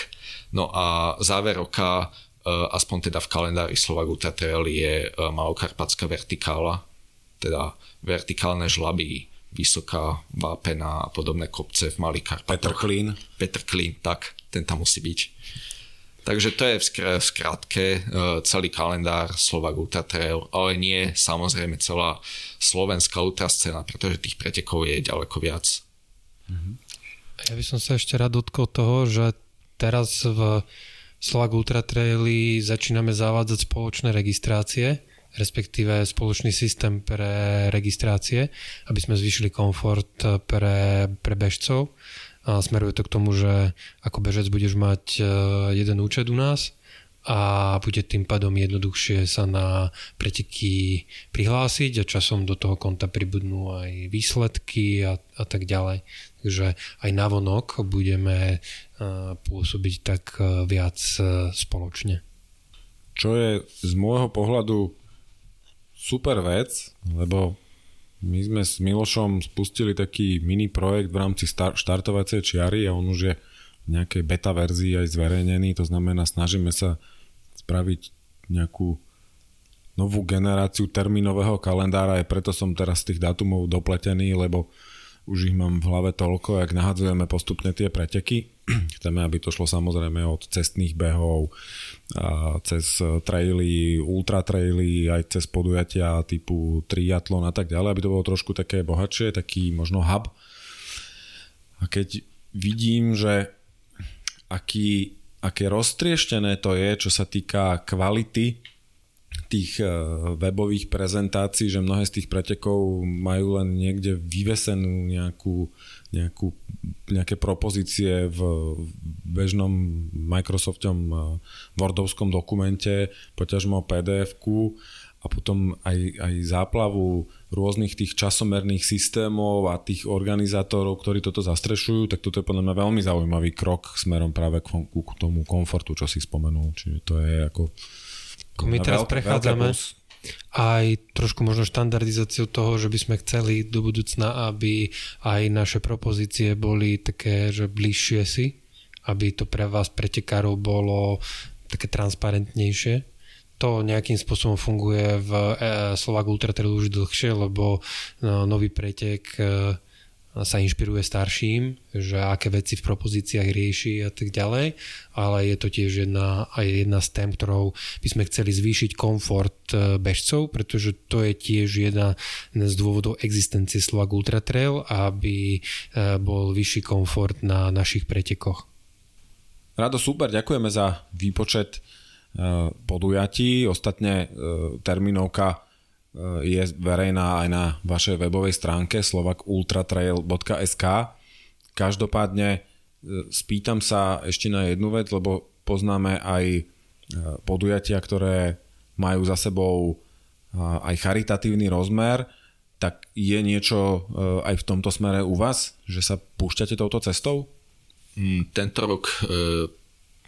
No a záver roka, uh, aspoň teda v kalendári Slovak Ultra Trail je Malokarpatská vertikála, teda vertikálne žlaby, vysoká vápena a podobné kopce v Malých Karpatoch. Petr Klín. Petr Klín, tak, ten tam musí byť. Takže to je v skr- v skratke uh, celý kalendár Slovak Ultra Trail, ale nie samozrejme celá slovenská ultra scéna, pretože tých pretekov je ďaleko viac. Ja by som sa ešte rád dotkol toho, že teraz v Slovak Ultra Traili začíname zavádzať spoločné registrácie, respektíve spoločný systém pre registrácie, aby sme zvýšili komfort pre, pre bežcov. Smeruje to k tomu, že ako bežec budeš mať e, jeden účet u nás a bude tým pádom jednoduchšie sa na preteky prihlásiť a časom do toho konta pribudnú aj výsledky a, a tak ďalej. Takže aj navonok budeme uh, pôsobiť tak uh, viac spoločne. Čo je z môjho pohľadu super vec, lebo my sme s Milošom spustili taký mini projekt v rámci star- štartovacej čiary a on už je v nejakej beta verzii aj zverejnený, to znamená snažíme sa spraviť nejakú novú generáciu termínového kalendára, aj preto som teraz z tých dátumov dopletený, lebo už ich mám v hlave toľko, jak nahadzujeme postupne tie preteky. Chceme, aby to šlo samozrejme od cestných behov, cez traily, ultra traily, aj cez podujatia typu triatlon a tak ďalej, aby to bolo trošku také bohatšie, taký možno hub. A keď vidím, že aký, aké roztrieštené to je, čo sa týka kvality tých e, webových prezentácií, že mnohé z tých pretekov majú len niekde vyvesenú nejakú, nejakú, nejaké propozície v bežnom Microsoftom e, Wordovskom dokumente, poťažmo PDF-ku a potom aj, aj záplavu rôznych tých časomerných systémov a tých organizátorov, ktorí toto zastrešujú, tak toto je podľa mňa veľmi zaujímavý krok smerom práve k, k tomu komfortu, čo si spomenul. Čiže to je ako... My teraz veľké, prechádzame aj trošku možno štandardizáciu toho, že by sme chceli do budúcna, aby aj naše propozície boli také, že bližšie si, aby to pre vás, pretekárov, bolo také transparentnejšie. To nejakým spôsobom funguje v e, Slovak Ultra Trail už dlhšie, lebo no, nový pretek e, sa inšpiruje starším, že aké veci v propozíciách rieši a tak ďalej, ale je to tiež jedna, aj jedna z tém, ktorou by sme chceli zvýšiť komfort e, bežcov, pretože to je tiež jedna z dôvodov existencie Slovak Ultra Trail, aby bol vyšší komfort na našich pretekoch. Rado, super, ďakujeme za výpočet Eh, podujatí. Ostatne termínovka eh, je verejná aj na vašej webovej stránke slovakultratrail.sk. Každopádne spýtam sa ešte na jednu vec, lebo poznáme aj podujatia, ktoré majú za sebou aj charitatívny rozmer, tak je niečo aj v tomto smere u vás, že sa púšťate touto cestou? Mm, tento rok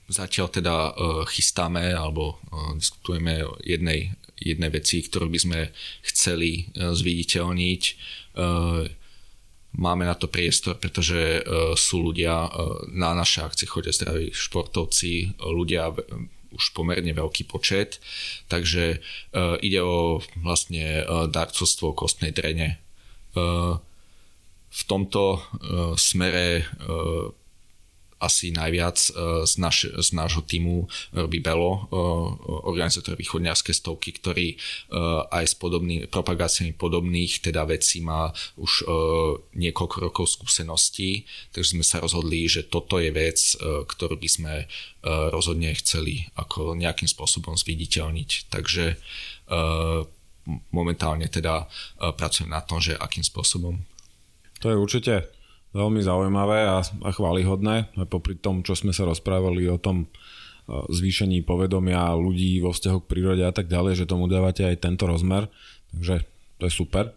Zatiaľ teda chystáme alebo diskutujeme o jednej, jednej veci, ktorú by sme chceli uh, zviditeľniť. Uh, máme na to priestor, pretože uh, sú ľudia, na naše akcie chodia zdraví športovci, ľudia už pomerne veľký počet, takže ide o vlastne darcovstvo kostnej drene. V tomto smere asi najviac e, z, naš, z nášho týmu robí Belo, e, organizátor východňarskej stovky, ktorý e, aj s podobnými propagáciami podobných teda vecí má už niekoľko rokov skúseností, takže sme sa rozhodli, že toto je vec, ktorú by sme rozhodne chceli ako nejakým spôsobom zviditeľniť. Takže momentálne teda pracujem na tom, že akým spôsobom. To je určite veľmi zaujímavé a, a chválihodné. Popri tom, čo sme sa rozprávali o tom e, zvýšení povedomia ľudí vo vzťahu k prírode a tak ďalej, že tomu dávate aj tento rozmer. Takže to je super.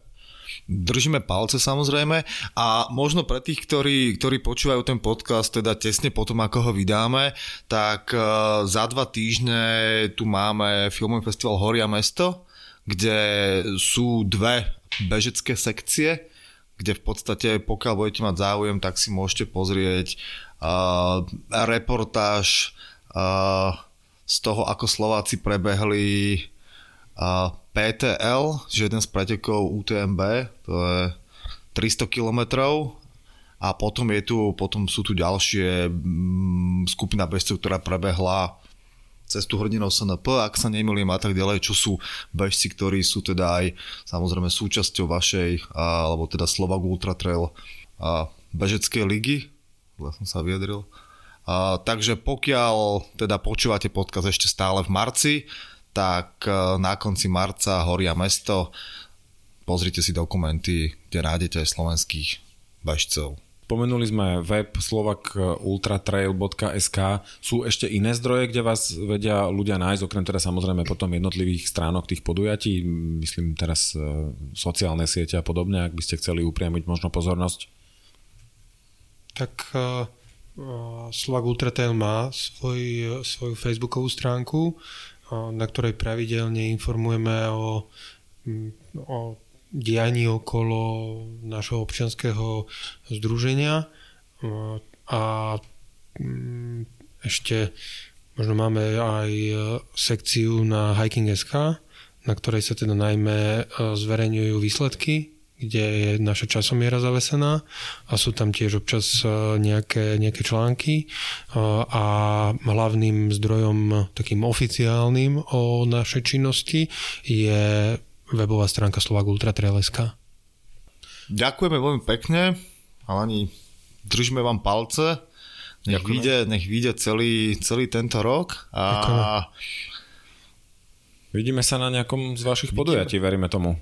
Držíme palce samozrejme a možno pre tých, ktorí, ktorí počúvajú ten podcast teda tesne potom, ako ho vydáme, tak e, za dva týždne tu máme filmový festival Horia mesto, kde sú dve bežecké sekcie kde v podstate, pokiaľ budete mať záujem, tak si môžete pozrieť uh, reportáž uh, z toho, ako Slováci prebehli uh, PTL, že jeden z pretekov UTMB, to je 300 kilometrov. A potom, je tu, potom sú tu ďalšie um, skupina bežcov, ktorá prebehla cestu hrdinov SNP, ak sa nemýlim a tak ďalej, čo sú bežci, ktorí sú teda aj samozrejme súčasťou vašej, alebo teda Slovak Ultra Trail a bežeckej ligy, ja som sa vyjadril. A, takže pokiaľ teda počúvate podcast ešte stále v marci, tak e, na konci marca horia mesto. Pozrite si dokumenty, kde nájdete aj slovenských bežcov. Spomenuli sme web slovakultratrail.sk. Sú ešte iné zdroje, kde vás vedia ľudia nájsť, okrem teda samozrejme potom jednotlivých stránok tých podujatí, myslím teraz e, sociálne siete a podobne, ak by ste chceli upriamiť možno pozornosť? Tak uh, Slovak Ultratrail má svoj, svoju facebookovú stránku, na ktorej pravidelne informujeme o, o dianí okolo našho občianského združenia. A mm, ešte možno máme aj sekciu na Hiking.sk, na ktorej sa teda najmä e, zverejňujú výsledky, kde je naša časomiera zavesená a sú tam tiež občas e, nejaké, nejaké články e, a hlavným zdrojom takým oficiálnym o našej činnosti je webová stránka Slovak Ultra Trail.sk. Ďakujeme veľmi pekne, ani držíme vám palce. Nech vyjde, nech vyjde celý, celý tento rok. A Vidíme sa na nejakom z vašich podujatí, veríme tomu.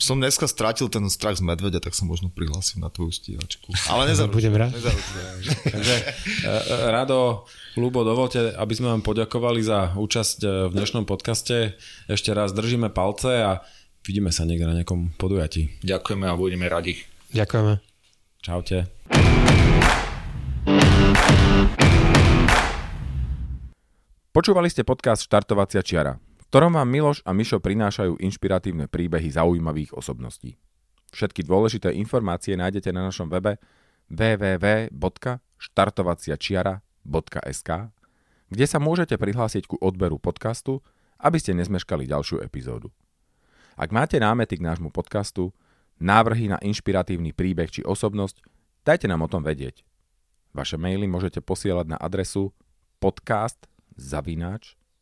Som dneska stratil ten strach z medveďa, tak sa možno prihlásim na tvoju stíhačku. Ale nezaručujem. Budem rád. nezaručujem. Takže e, e, Rado, Lubo, dovolte, aby sme vám poďakovali za účasť e, v dnešnom podcaste. Ešte raz držíme palce a vidíme sa niekde na nejakom podujatí. Ďakujeme a budeme radi. Ďakujeme. Čaute. Počúvali ste podcast Štartovacia čiara, ktorom vám Miloš a Mišo prinášajú inšpiratívne príbehy zaujímavých osobností. Všetky dôležité informácie nájdete na našom webe www.štartovaciačiara.sk, kde sa môžete prihlásiť ku odberu podcastu, aby ste nezmeškali ďalšiu epizódu. Ak máte námety k nášmu podcastu, návrhy na inšpiratívny príbeh či osobnosť, dajte nám o tom vedieť. Vaše maily môžete posielať na adresu podcast zavináč